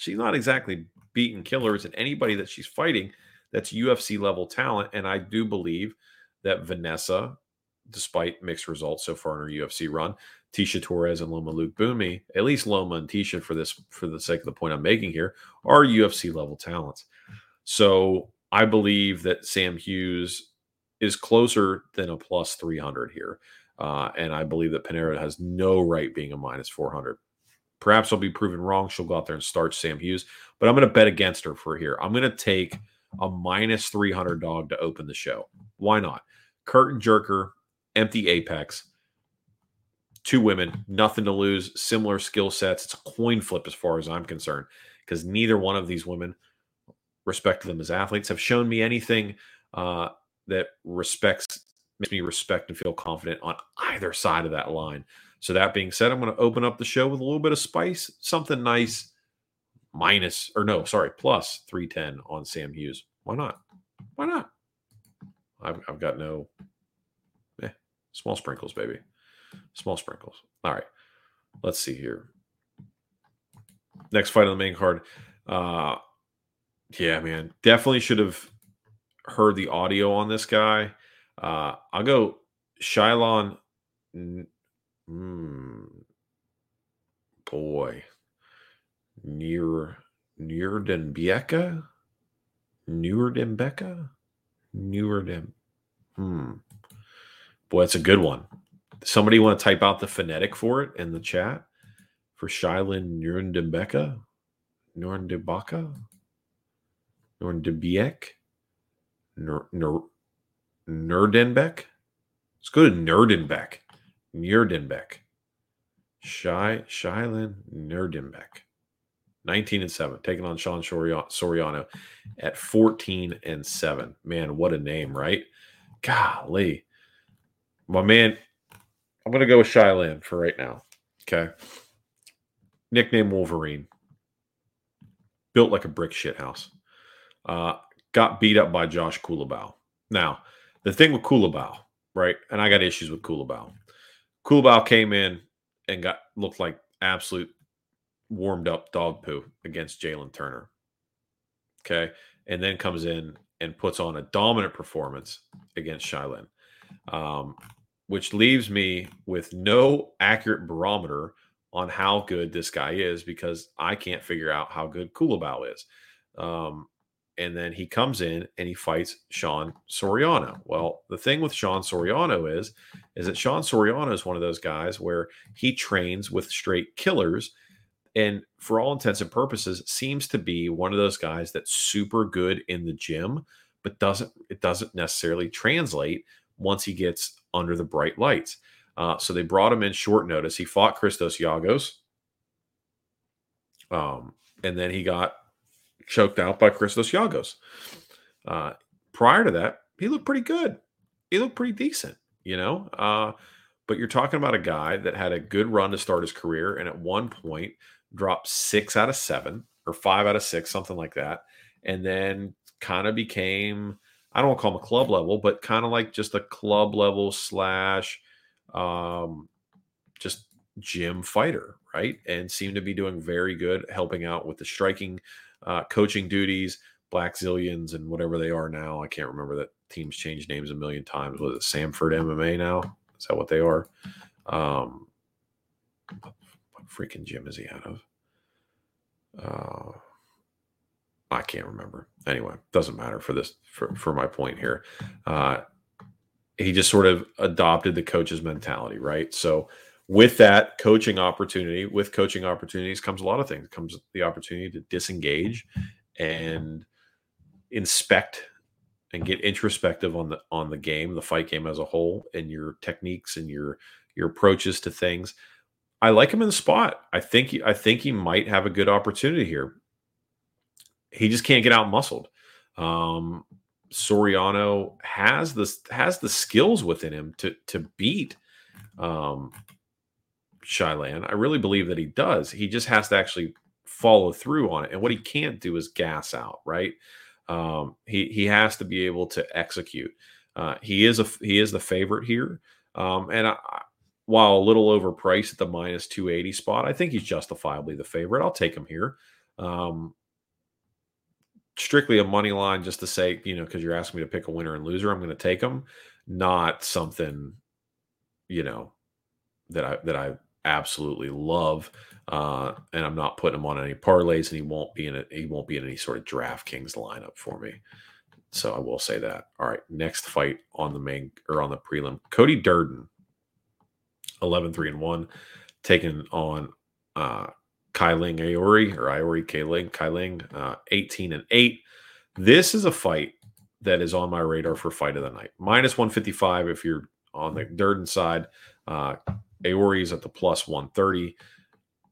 she's not exactly beating killers and anybody that she's fighting that's UFC level talent. And I do believe that Vanessa, despite mixed results so far in her UFC run, Tecia Torres and Loma Lookboonmee, at least Loma and Tecia for this for the sake of the point I'm making here, are UFC level talents. So I believe that Sam Hughes is closer than a plus 300 here. Uh, and I believe that Pinheiro has no right being a minus 400. Perhaps I'll be proven wrong. She'll go out there and start Sam Hughes, but I'm going to bet against her for here. I'm going to take a minus 300 dog to open the show. Why not? Curtain jerker, empty apex, two women, nothing to lose, similar skill sets. It's a coin flip as far as I'm concerned, because neither one of these women, respect them as athletes, have shown me anything uh, that respects makes me respect and feel confident on either side of that line. So that being said, I'm going to open up the show with a little bit of spice, something nice, minus or no, sorry, plus 310 on Sam Hughes. Why not? Why not? I've, I've got no eh, small sprinkles, baby. Small sprinkles. All right. Let's see here. Next fight on the main card. Uh yeah, man. Definitely should have heard the audio on this guy. Uh I'll go Shylon Hmm. Boy. Near Neurdenbecka? Neurdenbecka? Neurden. Hmm. Boy, that's a good one. Somebody want to type out the phonetic for it in the chat for Shylin Nurndembeka? Nurndebaka? Nurndebiek? Nur, Nur, Nerdenbeck? Let's go to Nerdenbeck. Nerdenbeck. Shy Shylin Nerdenbeck. 19 and 7, taking on Sean Soriano at 14 and 7. Man, what a name, right? Golly. My man, I'm going to go with Shylin for right now. Okay. Nickname Wolverine. Built like a brick shit house. Uh, got beat up by Josh Culibao. Now, the thing with Culibao, right? And I got issues with Culibao. Culibao came in and got looked like absolute warmed up dog poo against Jalen Turner. Okay. And then comes in and puts on a dominant performance against Shylin, um, which leaves me with no accurate barometer on how good this guy is because I can't figure out how good Culibao is. Um, and then he comes in and he fights Sean Soriano. Well, the thing with Sean Soriano is, is that Sean Soriano is one of those guys where he trains with straight killers, and for all intents and purposes, seems to be one of those guys that's super good in the gym, but doesn't it doesn't necessarily translate once he gets under the bright lights. Uh, so they brought him in short notice. He fought Christos Giagos. Um, and then he got choked out by Christos Giagos. Uh, prior to that, he looked pretty good. He looked pretty decent, you know. Uh, but you're talking about a guy that had a good run to start his career, and at one point dropped six out of seven or five out of six, something like that, and then kind of became I don't want to call him a club level, but kind of like just a club level slash um, just gym fighter, right? And seemed to be doing very good, helping out with the striking, uh, coaching duties, Black Blackzilians, and whatever they are now. I can't remember that teams changed names a million times. Was it Sanford MMA now? Is that what they are? Um, what freaking gym is he out of? Uh, I can't remember. Anyway, doesn't matter for this for, for my point here. Uh, he just sort of adopted the coach's mentality, right? So with that coaching opportunity, with coaching opportunities comes a lot of things. Comes the opportunity to disengage and inspect and get introspective on the on the game, the fight game as a whole, and your techniques and your your approaches to things. I like him in the spot. I think I think he might have a good opportunity here. He just can't get out muscled. Um, Soriano has the has the skills within him to to beat um, Shylan. I really believe that he does. He just has to actually follow through on it. And what he can't do is gas out, right? Um, he he has to be able to execute. Uh, he is a he is the favorite here, um, and I, while a little overpriced at the minus two eighty spot, I think he's justifiably the favorite. I'll take him here. Um, strictly a money line, just to say, you know, because you're asking me to pick a winner and loser, I'm going to take him. Not something, you know, that I that I absolutely love. Uh, and I'm not putting him on any parlays, and he won't be in a he won't be in any sort of DraftKings lineup for me. So I will say that. All right, next fight on the main or on the prelim, Cody Durden, 11 3 and 1, taking on uh Kai Ling Aori or Iori K Ling, Kai Ling, uh, 18 and 8. This is a fight that is on my radar for fight of the night. Minus 155 if you're on the Durden side. Uh, Aori is at the plus 130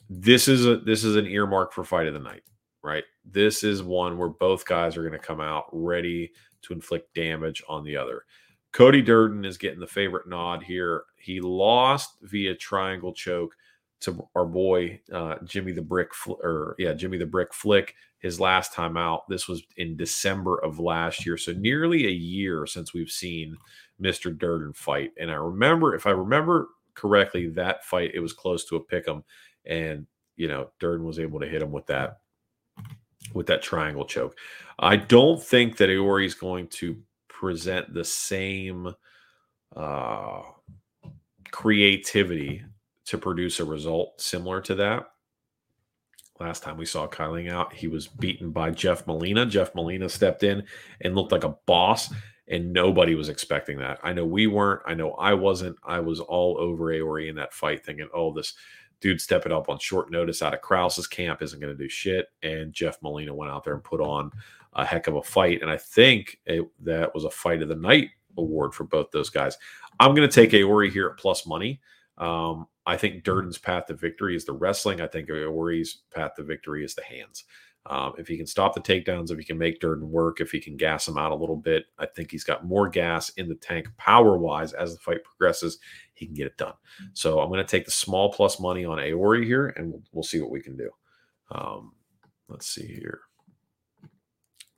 this is a this is an earmark for fight of the night, right? This is one where both guys are going to come out ready to inflict damage on the other. Cody Durden is getting the favorite nod here. He lost via triangle choke to our boy uh, Jimmy the Brick, or yeah, Jimmy the Brick Flick. His last time out. This was in December of last year, so nearly a year since we've seen Mister Durden fight. And I remember, if I remember correctly, that fight it was close to a pick 'em and you know Durden was able to hit him with that with that triangle choke. I don't think that Aori is going to present the same uh, creativity to produce a result similar to that. Last time we saw Kyling out, he was beaten by Jeff Molina. Jeff Molina stepped in and looked like a boss, and nobody was expecting that. I know we weren't. I know I wasn't. I was all over Aori in that fight, thinking, "Oh, this dude stepping up on short notice out of Krause's camp isn't going to do shit. And Jeff Molina went out there and put on a heck of a fight. And I think it, that was a fight of the night award for both those guys. I'm going to take Aori here at plus money. Um, I think Durden's path to victory is the wrestling. I think Aori's path to victory is the hands. Um, if he can stop the takedowns, if he can make Durden work, if he can gas him out a little bit, I think he's got more gas in the tank power wise as the fight progresses. He can get it done. So I'm going to take the small plus money on Aori here, and we'll, we'll see what we can do. Um, let's see here.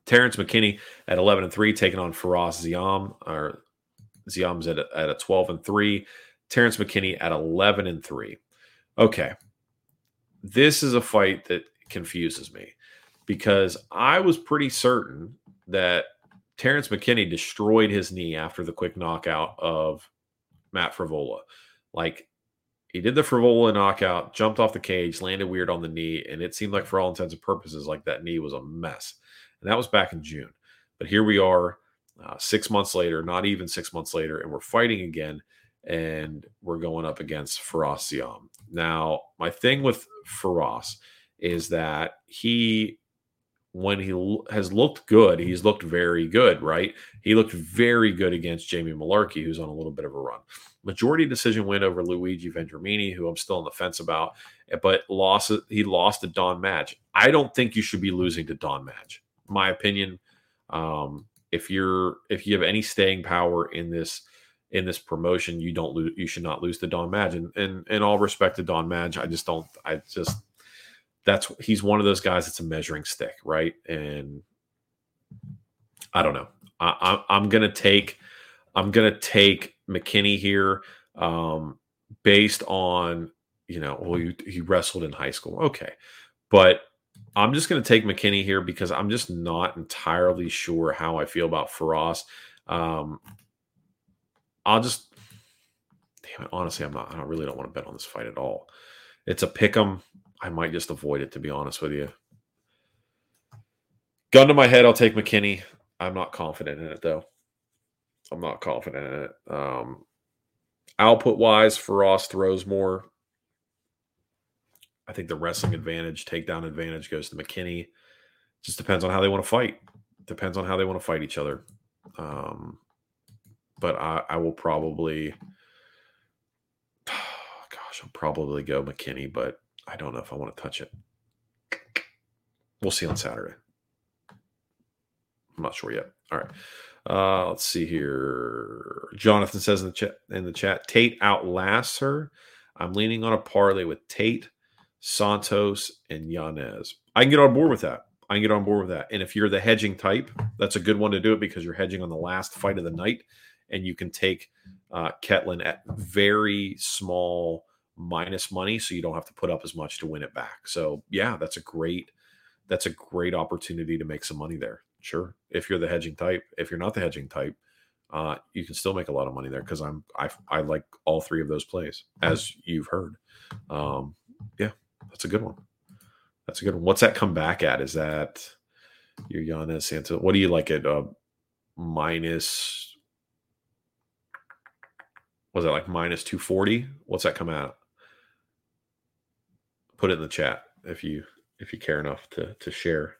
Terrence McKinney at 11 and 3, taking on Fares Ziam, or Ziam's at a, at a 12 and 3. Terrence McKinney at 11 and 3. Okay. This is a fight that confuses me because I was pretty certain that Terrence McKinney destroyed his knee after the quick knockout of Matt Frevola. Like he did the Frevola knockout, jumped off the cage, landed weird on the knee, and it seemed like for all intents and purposes, like that knee was a mess. And that was back in June. But here we are, uh, six months later, not even six months later, and we're fighting again, and we're going up against Fares. Now, my thing with Fares is that he when he has looked good, he's looked very good, right? He looked very good against Jamie Mullarkey, who's on a little bit of a run. Majority decision win over Luigi Vendramini, who I'm still on the fence about, eh, but lost he lost to Don Madge. I don't think you should be losing to Don Madge. My opinion. Um, if you're if you have any staying power in this in this promotion, you don't lose. You should not lose to Don Madge. And, and in all respect to Don Madge, I just don't. I just that's he's one of those guys that's a measuring stick, right? And I don't know. I, I, am gonna take I'm gonna take McKinney here, um, based on you know, well, he, he wrestled in high school. Okay. But I'm just to take McKinney here because I'm just not entirely sure how I feel about Fares. Um, I'll just, damn it, honestly, I'm not, I don't really don't want to bet on this fight at all. It's a pick 'em. I might just avoid it, to be honest with you. Gun to my head, I'll take McKinney. I'm not confident in it, though. I'm not confident in it. Um, output wise, Fares throws more. I think the wrestling advantage, takedown advantage goes to McKinney. Just depends on how they want to fight. Depends on how they want to fight each other. Um, but I, I will probably, <sighs> gosh, I'll probably go McKinney, but I don't know if I want to touch it. We'll see on Saturday. I'm not sure yet. All right. Uh, let's see here. Jonathan says in the chat in the chat, Tate outlasts her. I'm leaning on a parlay with Tate Santos, and Yanez. I can get on board with that. I can get on board with that. And if you're the hedging type, that's a good one to do it because you're hedging on the last fight of the night, and you can take uh, Ketlen at very small minus money, so you don't have to put up as much to win it back. So yeah, that's a great that's a great opportunity to make some money there. Sure, if you're the hedging type. If you're not the hedging type, uh, you can still make a lot of money there because I'm I I like all three of those plays as you've heard. Um, yeah, that's a good one. That's a good one. What's that come back at? Is that your Giannis Santa? What do you like at uh, minus? Was that like minus two forty? What's that come out? Put it in the chat if you if you care enough to to share.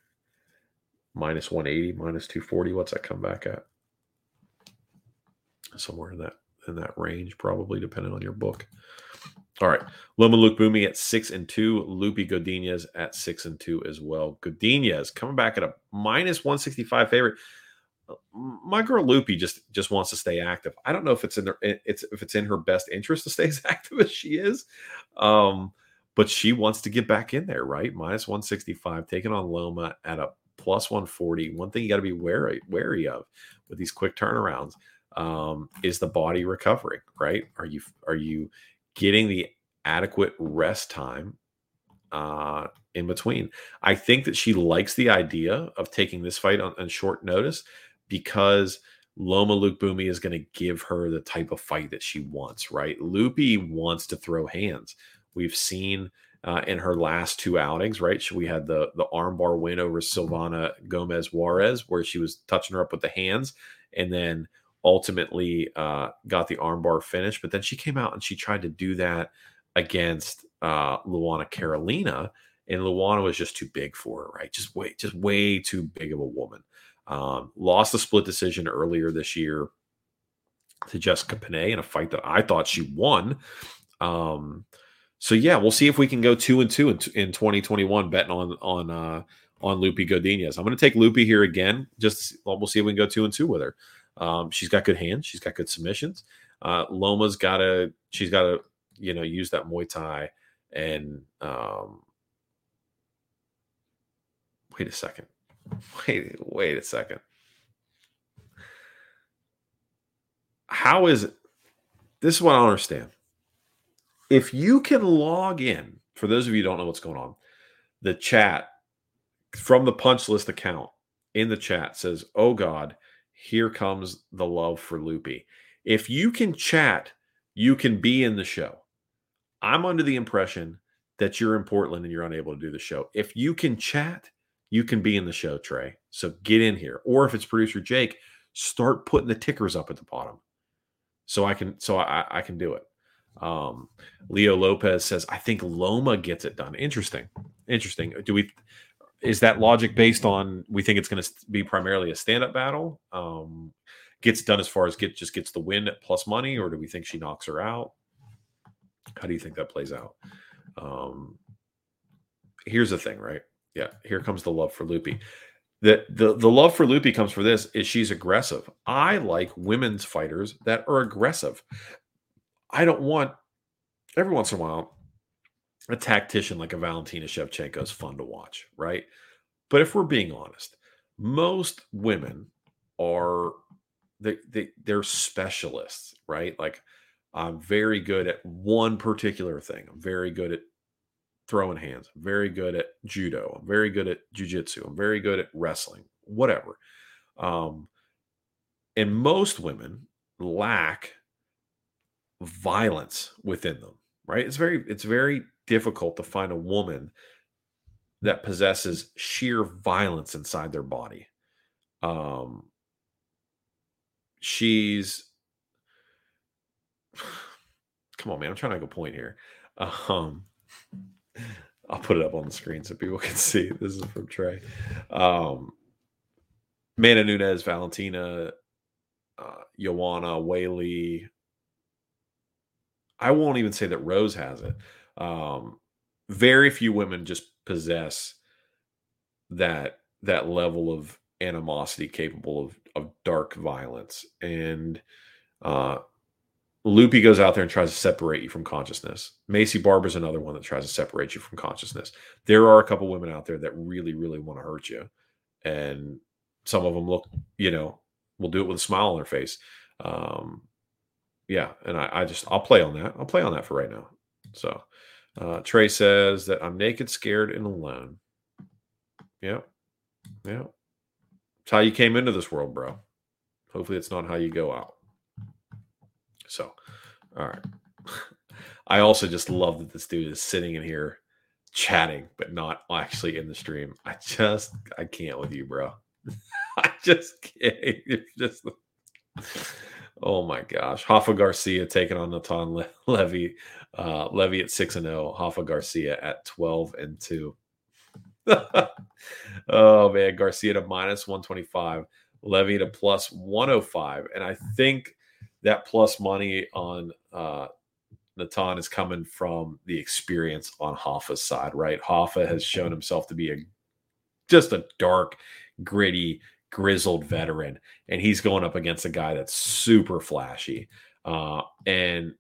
Minus one eighty, minus two forty. What's that come back at? Somewhere in that in that range, probably depending on your book. All right. Loma Lookboonmee at six and two. Loopy Godinez at six and two as well. Godinez coming back at a minus 165 favorite. My girl Loopy just just wants to stay active. I don't know if it's in her, it's if it's in her best interest to stay as <laughs> active as she is. Um, but she wants to get back in there, right? Minus 165, taking on Loma at a plus 140. One thing you got to be wary wary of with these quick turnarounds um, is the body recovering, right? Are you are you getting the adequate rest time uh, in between. I think that she likes the idea of taking this fight on, on short notice because Loma Lookboonmee is going to give her the type of fight that she wants, right? Loopy wants to throw hands. We've seen uh, in her last two outings, right? She, we had the the armbar win over Silvana Gomez Juarez, where she was touching her up with the hands, and then ultimately uh, got the armbar finish. But then she came out and she tried to do that against uh, Luana Carolina, and Luana was just too big for her, right? Just way, just way too big of a woman. Um, lost a split decision earlier this year to Jessica Penne in a fight that I thought she won. Um, so yeah, we'll see if we can go two and two in, in 2021 betting on on uh, on Loopy Godinez. I'm going to take Loopy here again. Just we'll see if we can go two and two with her. Um, she's got good hands. She's got good submissions. Uh, Loma's got to. She's got to. You know, use that Muay Thai and. Um, wait a second. <laughs> Wait. Wait a second. How is it? This is what I don't understand. If you can log in, for those of you don't know what's going on, the chat from the punch list account in the chat says, "Oh God." here comes the love for Loopy. If you can chat, you can be in the show. I'm under the impression that you're in Portland and you're unable to do the show. If you can chat, you can be in the show, Trey. So get in here. Or if it's producer Jake, start putting the tickers up at the bottom. So I can so I, I can do it. Um, Leo Lopez says, I think Loma gets it done. Interesting. Interesting. Do we is that logic based on we think it's going to be primarily a stand-up battle? Um gets done as far as get just gets the win at plus money or do we think she knocks her out? How do you think that plays out? Um here's the thing right? Yeah here comes the love for loopy the, the the love for loopy comes for this is she's aggressive. I like women's fighters that are aggressive i don't want every once in a while a tactician like a Valentina Shevchenko is fun to watch, right? But if we're being honest, most women are they, they they're specialists, right? Like I'm very good at one particular thing. I'm very good at throwing hands. I'm very good at judo. I'm very good at jujitsu. I'm very good at wrestling, whatever. Um, and most women lack violence within them, right? It's very, it's very difficult to find a woman that possesses sheer violence inside their body. Um, she's <sighs> come on, man. I'm trying to make a point here. Um, I'll put it up on the screen so people <laughs> can see. This is from Trey. Um, Mana Nunes, Valentina, uh, Joanna, Weili. I won't even say that Rose has it. Um, very few women just possess that that level of animosity capable of of dark violence and uh Loopy goes out there and tries to separate you from consciousness. Maycee Barber's another one that tries to separate you from consciousness. There are a couple women out there that really, really want to hurt you. And some of them look, you know, will do it with a smile on their face. Um, yeah. And I, I just, I'll play on that. I'll play on that for right now. So uh, Trey says that I'm naked, scared, and alone. Yeah. Yeah. It's how you came into this world, bro. Hopefully, it's not how you go out. So, all right. <laughs> I also just love that this dude is sitting in here chatting, but not actually in the stream. I just, I can't with you, bro. <laughs> I just can't. <laughs> Just, oh my gosh. Rafa Garcia taking on Natan Le- <laughs> Levy. Uh, Levy at 6 and 0. Rafa Garcia at 12 and 2. <laughs> oh man, Garcia to minus 125, Levy to plus 105. And I think that plus money on uh, Natan is coming from the experience on Rafa's side, right? Rafa has shown himself to be a just a dark, gritty, grizzled veteran, and he's going up against a guy that's super flashy. Uh, and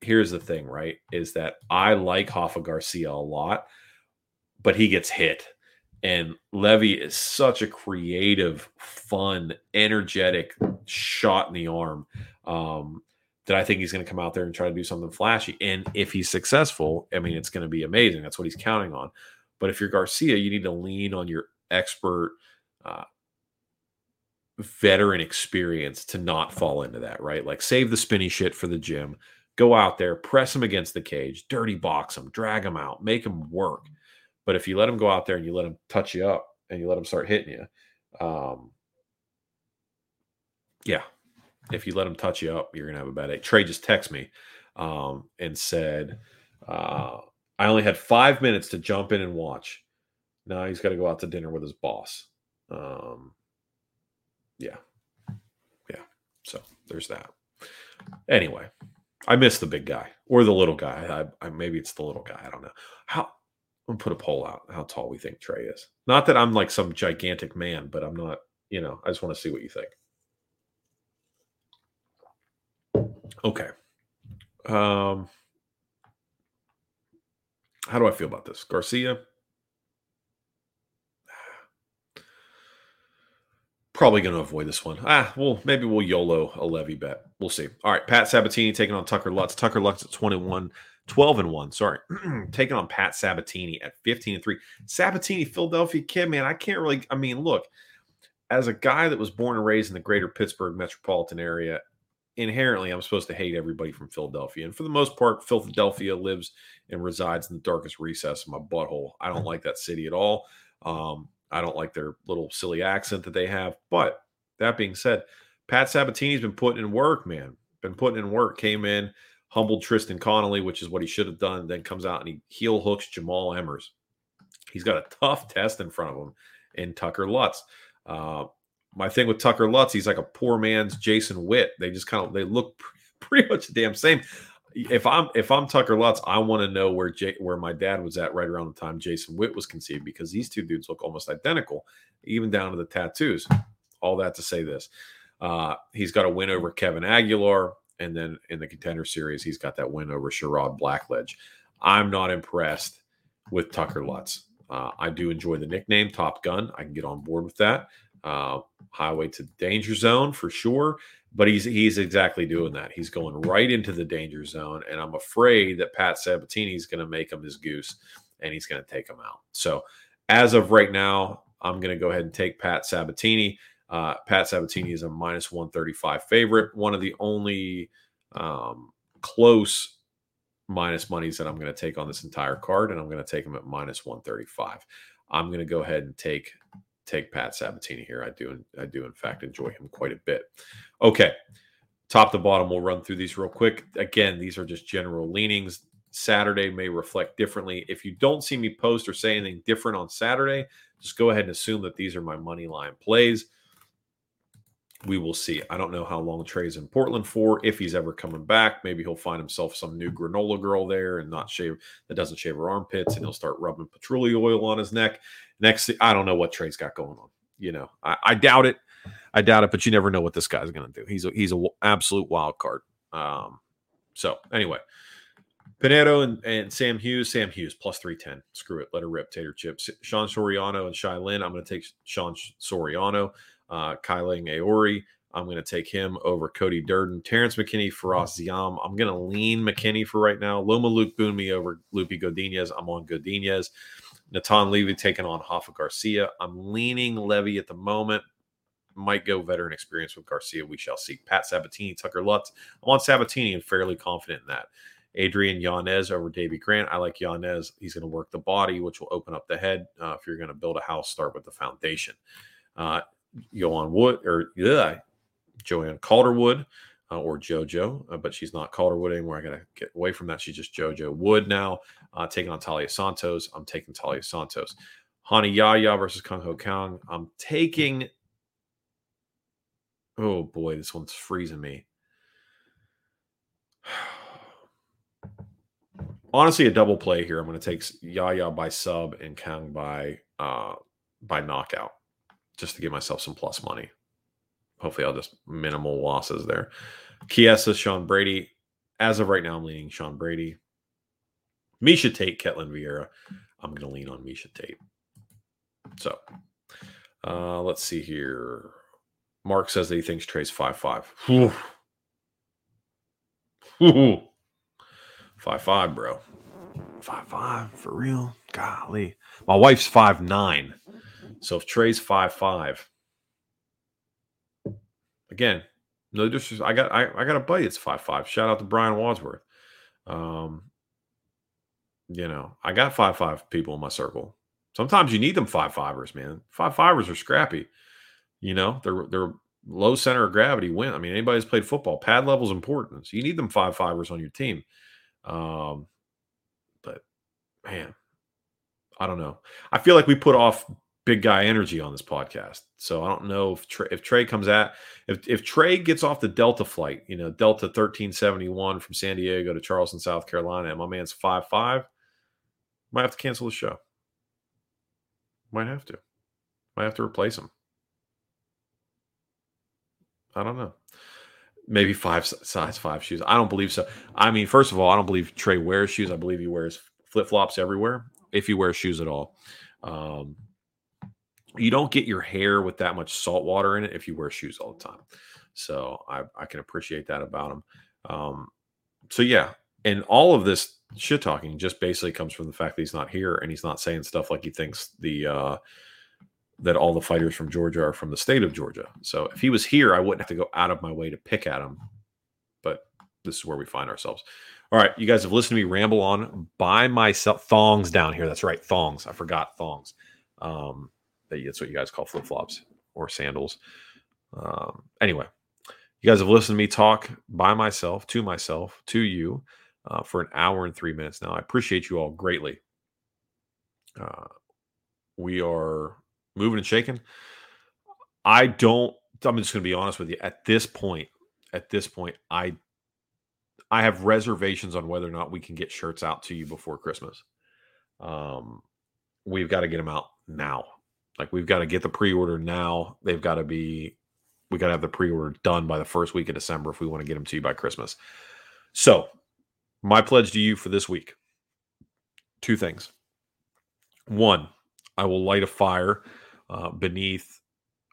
here's the thing, right? Is that I like Rafa Garcia a lot, but he gets hit. And Levy is such a creative, fun, energetic shot in the arm um, that I think he's going to come out there and try to do something flashy. And if he's successful, I mean, it's going to be amazing. That's what he's counting on. But if you're Garcia, you need to lean on your expert, uh, veteran experience to not fall into that, right? Like save the spinny shit for the gym. Go out there, press him against the cage, dirty box him, drag him out, make him work. But if you let him go out there and you let him touch you up and you let him start hitting you, um, yeah, if you let him touch you up, you're gonna have a bad day. Trey just texted me um, and said, uh, "I only had five minutes to jump in and watch. Now he's got to go out to dinner with his boss." Um, yeah, yeah. So there's that. Anyway, I miss the big guy or the little guy. I, I maybe it's the little guy. I don't know how. I'm gonna put a poll out how tall we think Trey is. Not that I'm like some gigantic man, but I'm not. You know, I just want to see what you think. Okay. Um, how do I feel about this? Garcia? Probably going to avoid this one. Ah, well, maybe we'll YOLO a levy bet. We'll see. All right. Pat Sabatini taking on Tucker Lutz. Tucker Lutz at 21, 12 and 1. Sorry. <clears throat> taking on Pat Sabatini at 15 and 3. Sabatini, Philadelphia kid, man. I can't really. I mean, look, as a guy that was born and raised in the greater Pittsburgh metropolitan area, inherently I'm supposed to hate everybody from Philadelphia. And for the most part, Philadelphia lives and resides in the darkest recess of my butthole. I don't like that city at all. Um, I don't like their little silly accent that they have. But that being said, Pat Sabatini's been putting in work, man. Been putting in work. Came in, humbled Tristan Connolly, which is what he should have done. Then comes out and he heel hooks Jamal Emmers. He's got a tough test in front of him in Tucker Lutz. Uh, my thing with Tucker Lutz, he's like a poor man's Jason Witt. They just kind of they look <laughs> pretty much the damn same. If I'm if I'm Tucker Lutz, I want to know where J, where my dad was at right around the time Jason Witt was conceived because these two dudes look almost identical, even down to the tattoos. All that to say this, uh, he's got a win over Kevin Aguilar, and then in the contender series, he's got that win over Sherrod Blackledge. I'm not impressed with Tucker Lutz. Uh, I do enjoy the nickname Top Gun. I can get on board with that uh, highway to danger zone for sure. But he's he's exactly doing that. He's going right into the danger zone, and I'm afraid that Pat Sabatini is going to make him his goose, and he's going to take him out. So, as of right now, I'm going to go ahead and take Pat Sabatini. Uh, Pat Sabatini is a minus 135 favorite, one of the only um, close minus monies that I'm going to take on this entire card, and I'm going to take him at minus 135. I'm going to go ahead and take take Pat Sabatini here. I do I do in fact enjoy him quite a bit. Okay. Top to bottom, we'll run through these real quick. Again, these are just general leanings. Saturday may reflect differently. If you don't see me post or say anything different on Saturday, just go ahead and assume that these are my money line plays we will see. I don't know how long Trey's in Portland for. If he's ever coming back, maybe he'll find himself some new granola girl there and not shave that doesn't shave her armpits, and he'll start rubbing patchouli oil on his neck. Next, I don't know what Trey's got going on. You know, I, I doubt it. I doubt it, but you never know what this guy's going to do. He's a, he's an absolute wild card. Um, so anyway, Pinedo and, and Sam Hughes. Sam Hughes plus 310. Screw it. Let her rip. Tater chips. Sean Soriano and Shayilan. I'm going to take Sean Soriano uh, Qileng Aori. I'm going to take him over Cody Durden, Terrance McKinney, Fares Ziam. I'm going to lean McKinney for right now. Loma Lookboonmee over Lupi Godinez. I'm on Godinez. Natan Levy taking on Rafa Garcia. I'm leaning Levy at the moment. Might go veteran experience with Garcia. We shall see. Pat Sabatini, Tucker Lutz. I'm on Sabatini and fairly confident in that. Adrian Yanez over Davey Grant. I like Yanez. He's going to work the body, which will open up the head. Uh, if you're going to build a house, start with the foundation. Uh, Joanne Wood or yeah, Joanne Calderwood uh, or JoJo, uh, but she's not Calderwood anymore. I got to get away from that. She's just JoJo Wood now, uh, taking on Taila Santos. I'm taking Taila Santos. Rani Yahya versus Kyung Ho Kang. I'm taking. Oh boy, this one's freezing me. <sighs> Honestly, a double play here. I'm going to take Yahya by sub and Kang by uh, by knockout just to give myself some plus money. Hopefully, I'll just minimal losses there. Chiesa, Sean Brady. As of right now, I'm leaning Sean Brady. Miesha Tate, Ketlen Vieira. I'm going to lean on Miesha Tate. So uh, let's see here. Mark says that he thinks Trey's 5 5. 5 5, bro. 5 5 for real. Golly. My wife's five nine. So if Trey's five five, again, no disrespect. I got I, I got a buddy. It's five five. Shout out to Brian Wadsworth. Um, you know, I got five five people in my circle. Sometimes you need them five fivers, man. Five fivers are scrappy. You know, they're they're low center of gravity win. I mean, anybody's played football, pad level is important. So you need them five fivers on your team. Um, but man, I don't know. I feel like we put off big guy energy on this podcast. So I don't know if Trey, if Trey comes at if if Trey gets off the Delta flight, you know, Delta 1371 from San Diego to Charleston, South Carolina, and my man's five five, might have to cancel the show. Might have to. Might have to replace him. I don't know. Maybe five size five shoes. I don't believe so. I mean, first of all, I don't believe Trey wears shoes. I believe he wears flip flops everywhere, if he wears shoes at all. Um, you don't get your hair with that much salt water in it if you wear shoes all the time. So I, I can appreciate that about him. Um, so yeah, and all of this shit talking just basically comes from the fact that he's not here and he's not saying stuff like he thinks the uh, that all the fighters from Georgia are from the state of Georgia. So if he was here, I wouldn't have to go out of my way to pick at him. But this is where we find ourselves. All right, you guys have listened to me ramble on by myself. Thongs down here. That's right, thongs. I forgot thongs. Um, that's what you guys call flip flops or sandals. Um, anyway, you guys have listened to me talk by myself, to myself, to you uh, for an hour and three minutes now. I appreciate you all greatly. Uh, we are moving and shaking. I don't, I'm just going to be honest with you. At this point, at this point, I I have reservations on whether or not we can get shirts out to you before Christmas. Um, we've got to get them out now. Like we've got to get the pre-order now. They've got to be we got to have the pre-order done by the first week of December if we want to get them to you by Christmas. So, my pledge to you for this week. Two things. One, I will light a fire uh, beneath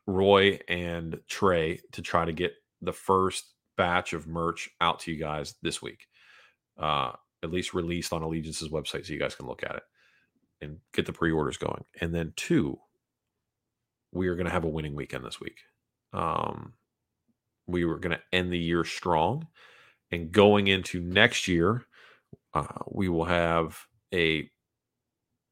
Roy and Trey to try to get the first batch of merch out to you guys this week. Uh, at least released on Allegiance's website so you guys can look at it and get the pre-orders going. And then two, we are going to have a winning weekend this week. Um, we were going to end the year strong, and going into next year, uh, we will have a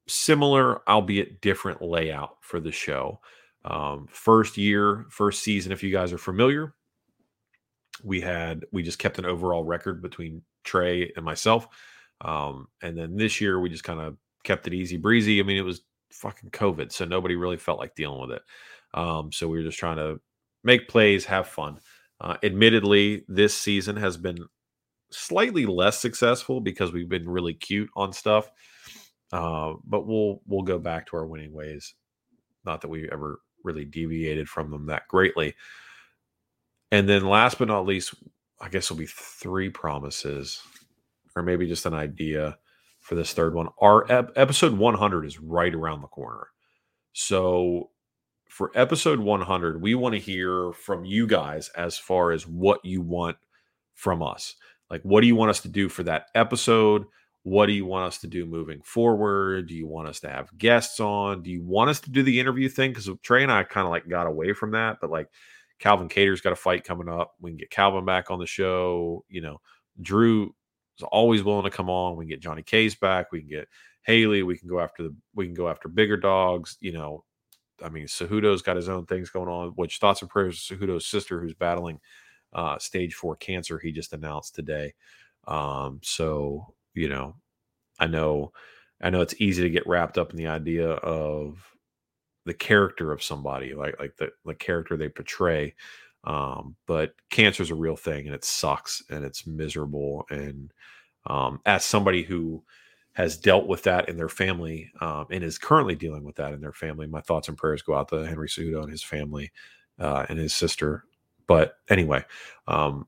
similar, albeit different layout for the show. Um, first year, first season, if you guys are familiar, we had we just kept an overall record between Trey and myself. Um, and then this year we just kind of kept it easy breezy. I mean, it was fucking COVID, so nobody really felt like dealing with it. Um, so we were just trying to make plays, have fun. Uh, admittedly, this season has been slightly less successful because we've been really cute on stuff. Uh, but we'll we'll go back to our winning ways. Not that we ever really deviated from them that greatly. And then last but not least, I guess will be three promises, or maybe just an idea for this third one. Our ep- episode 100 is right around the corner. So for episode 100, we want to hear from you guys as far as what you want from us. Like, what do you want us to do for that episode? What do you want us to do moving forward? Do you want us to have guests on? Do you want us to do the interview thing? Because Trey and I kind of like got away from that, but like Calvin Kattar's got a fight coming up. We can get Calvin back on the show. You know, Drew is always willing to come on. We can get Johnny Case back. We can get Haley. We can go after the. We can go after bigger dogs. You know, I mean, Cejudo's got his own things going on. Which thoughts and prayers to Cejudo's sister, who's battling uh, stage four cancer, he just announced today. Um, so you know, I know, I know it's easy to get wrapped up in the idea of the character of somebody, like like the the character they portray. Um, but cancer is a real thing, and it sucks, and it's miserable. And um, as somebody who has dealt with that in their family um, and is currently dealing with that in their family, my thoughts and prayers go out to Henry Cejudo and his family uh, and his sister. But anyway, um,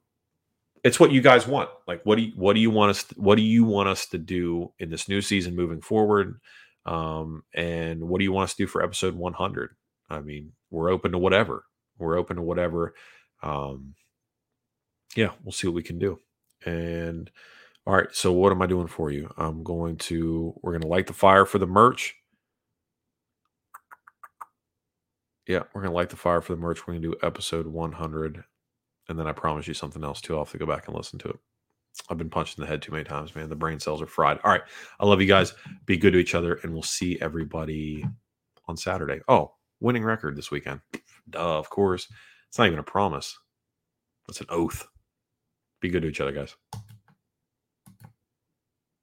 it's what you guys want. Like, what do you, what do you want us? To, what do you want us to do in this new season moving forward? Um, and what do you want us to do for episode 100? I mean, we're open to whatever. We're open to whatever. Um, yeah, we'll see what we can do. And all right, so what am I doing for you? I'm going to, we're going to light the fire for the merch. Yeah, we're going to light the fire for the merch. We're going to do episode 100. And then I promise you something else too. I'll have to go back and listen to it. I've been punched in the head too many times, man. The brain cells are fried. All right. I love you guys. Be good to each other, and we'll see everybody on Saturday. Oh, winning record this weekend. Duh, of course. It's not even a promise. It's an oath. Be good to each other, guys.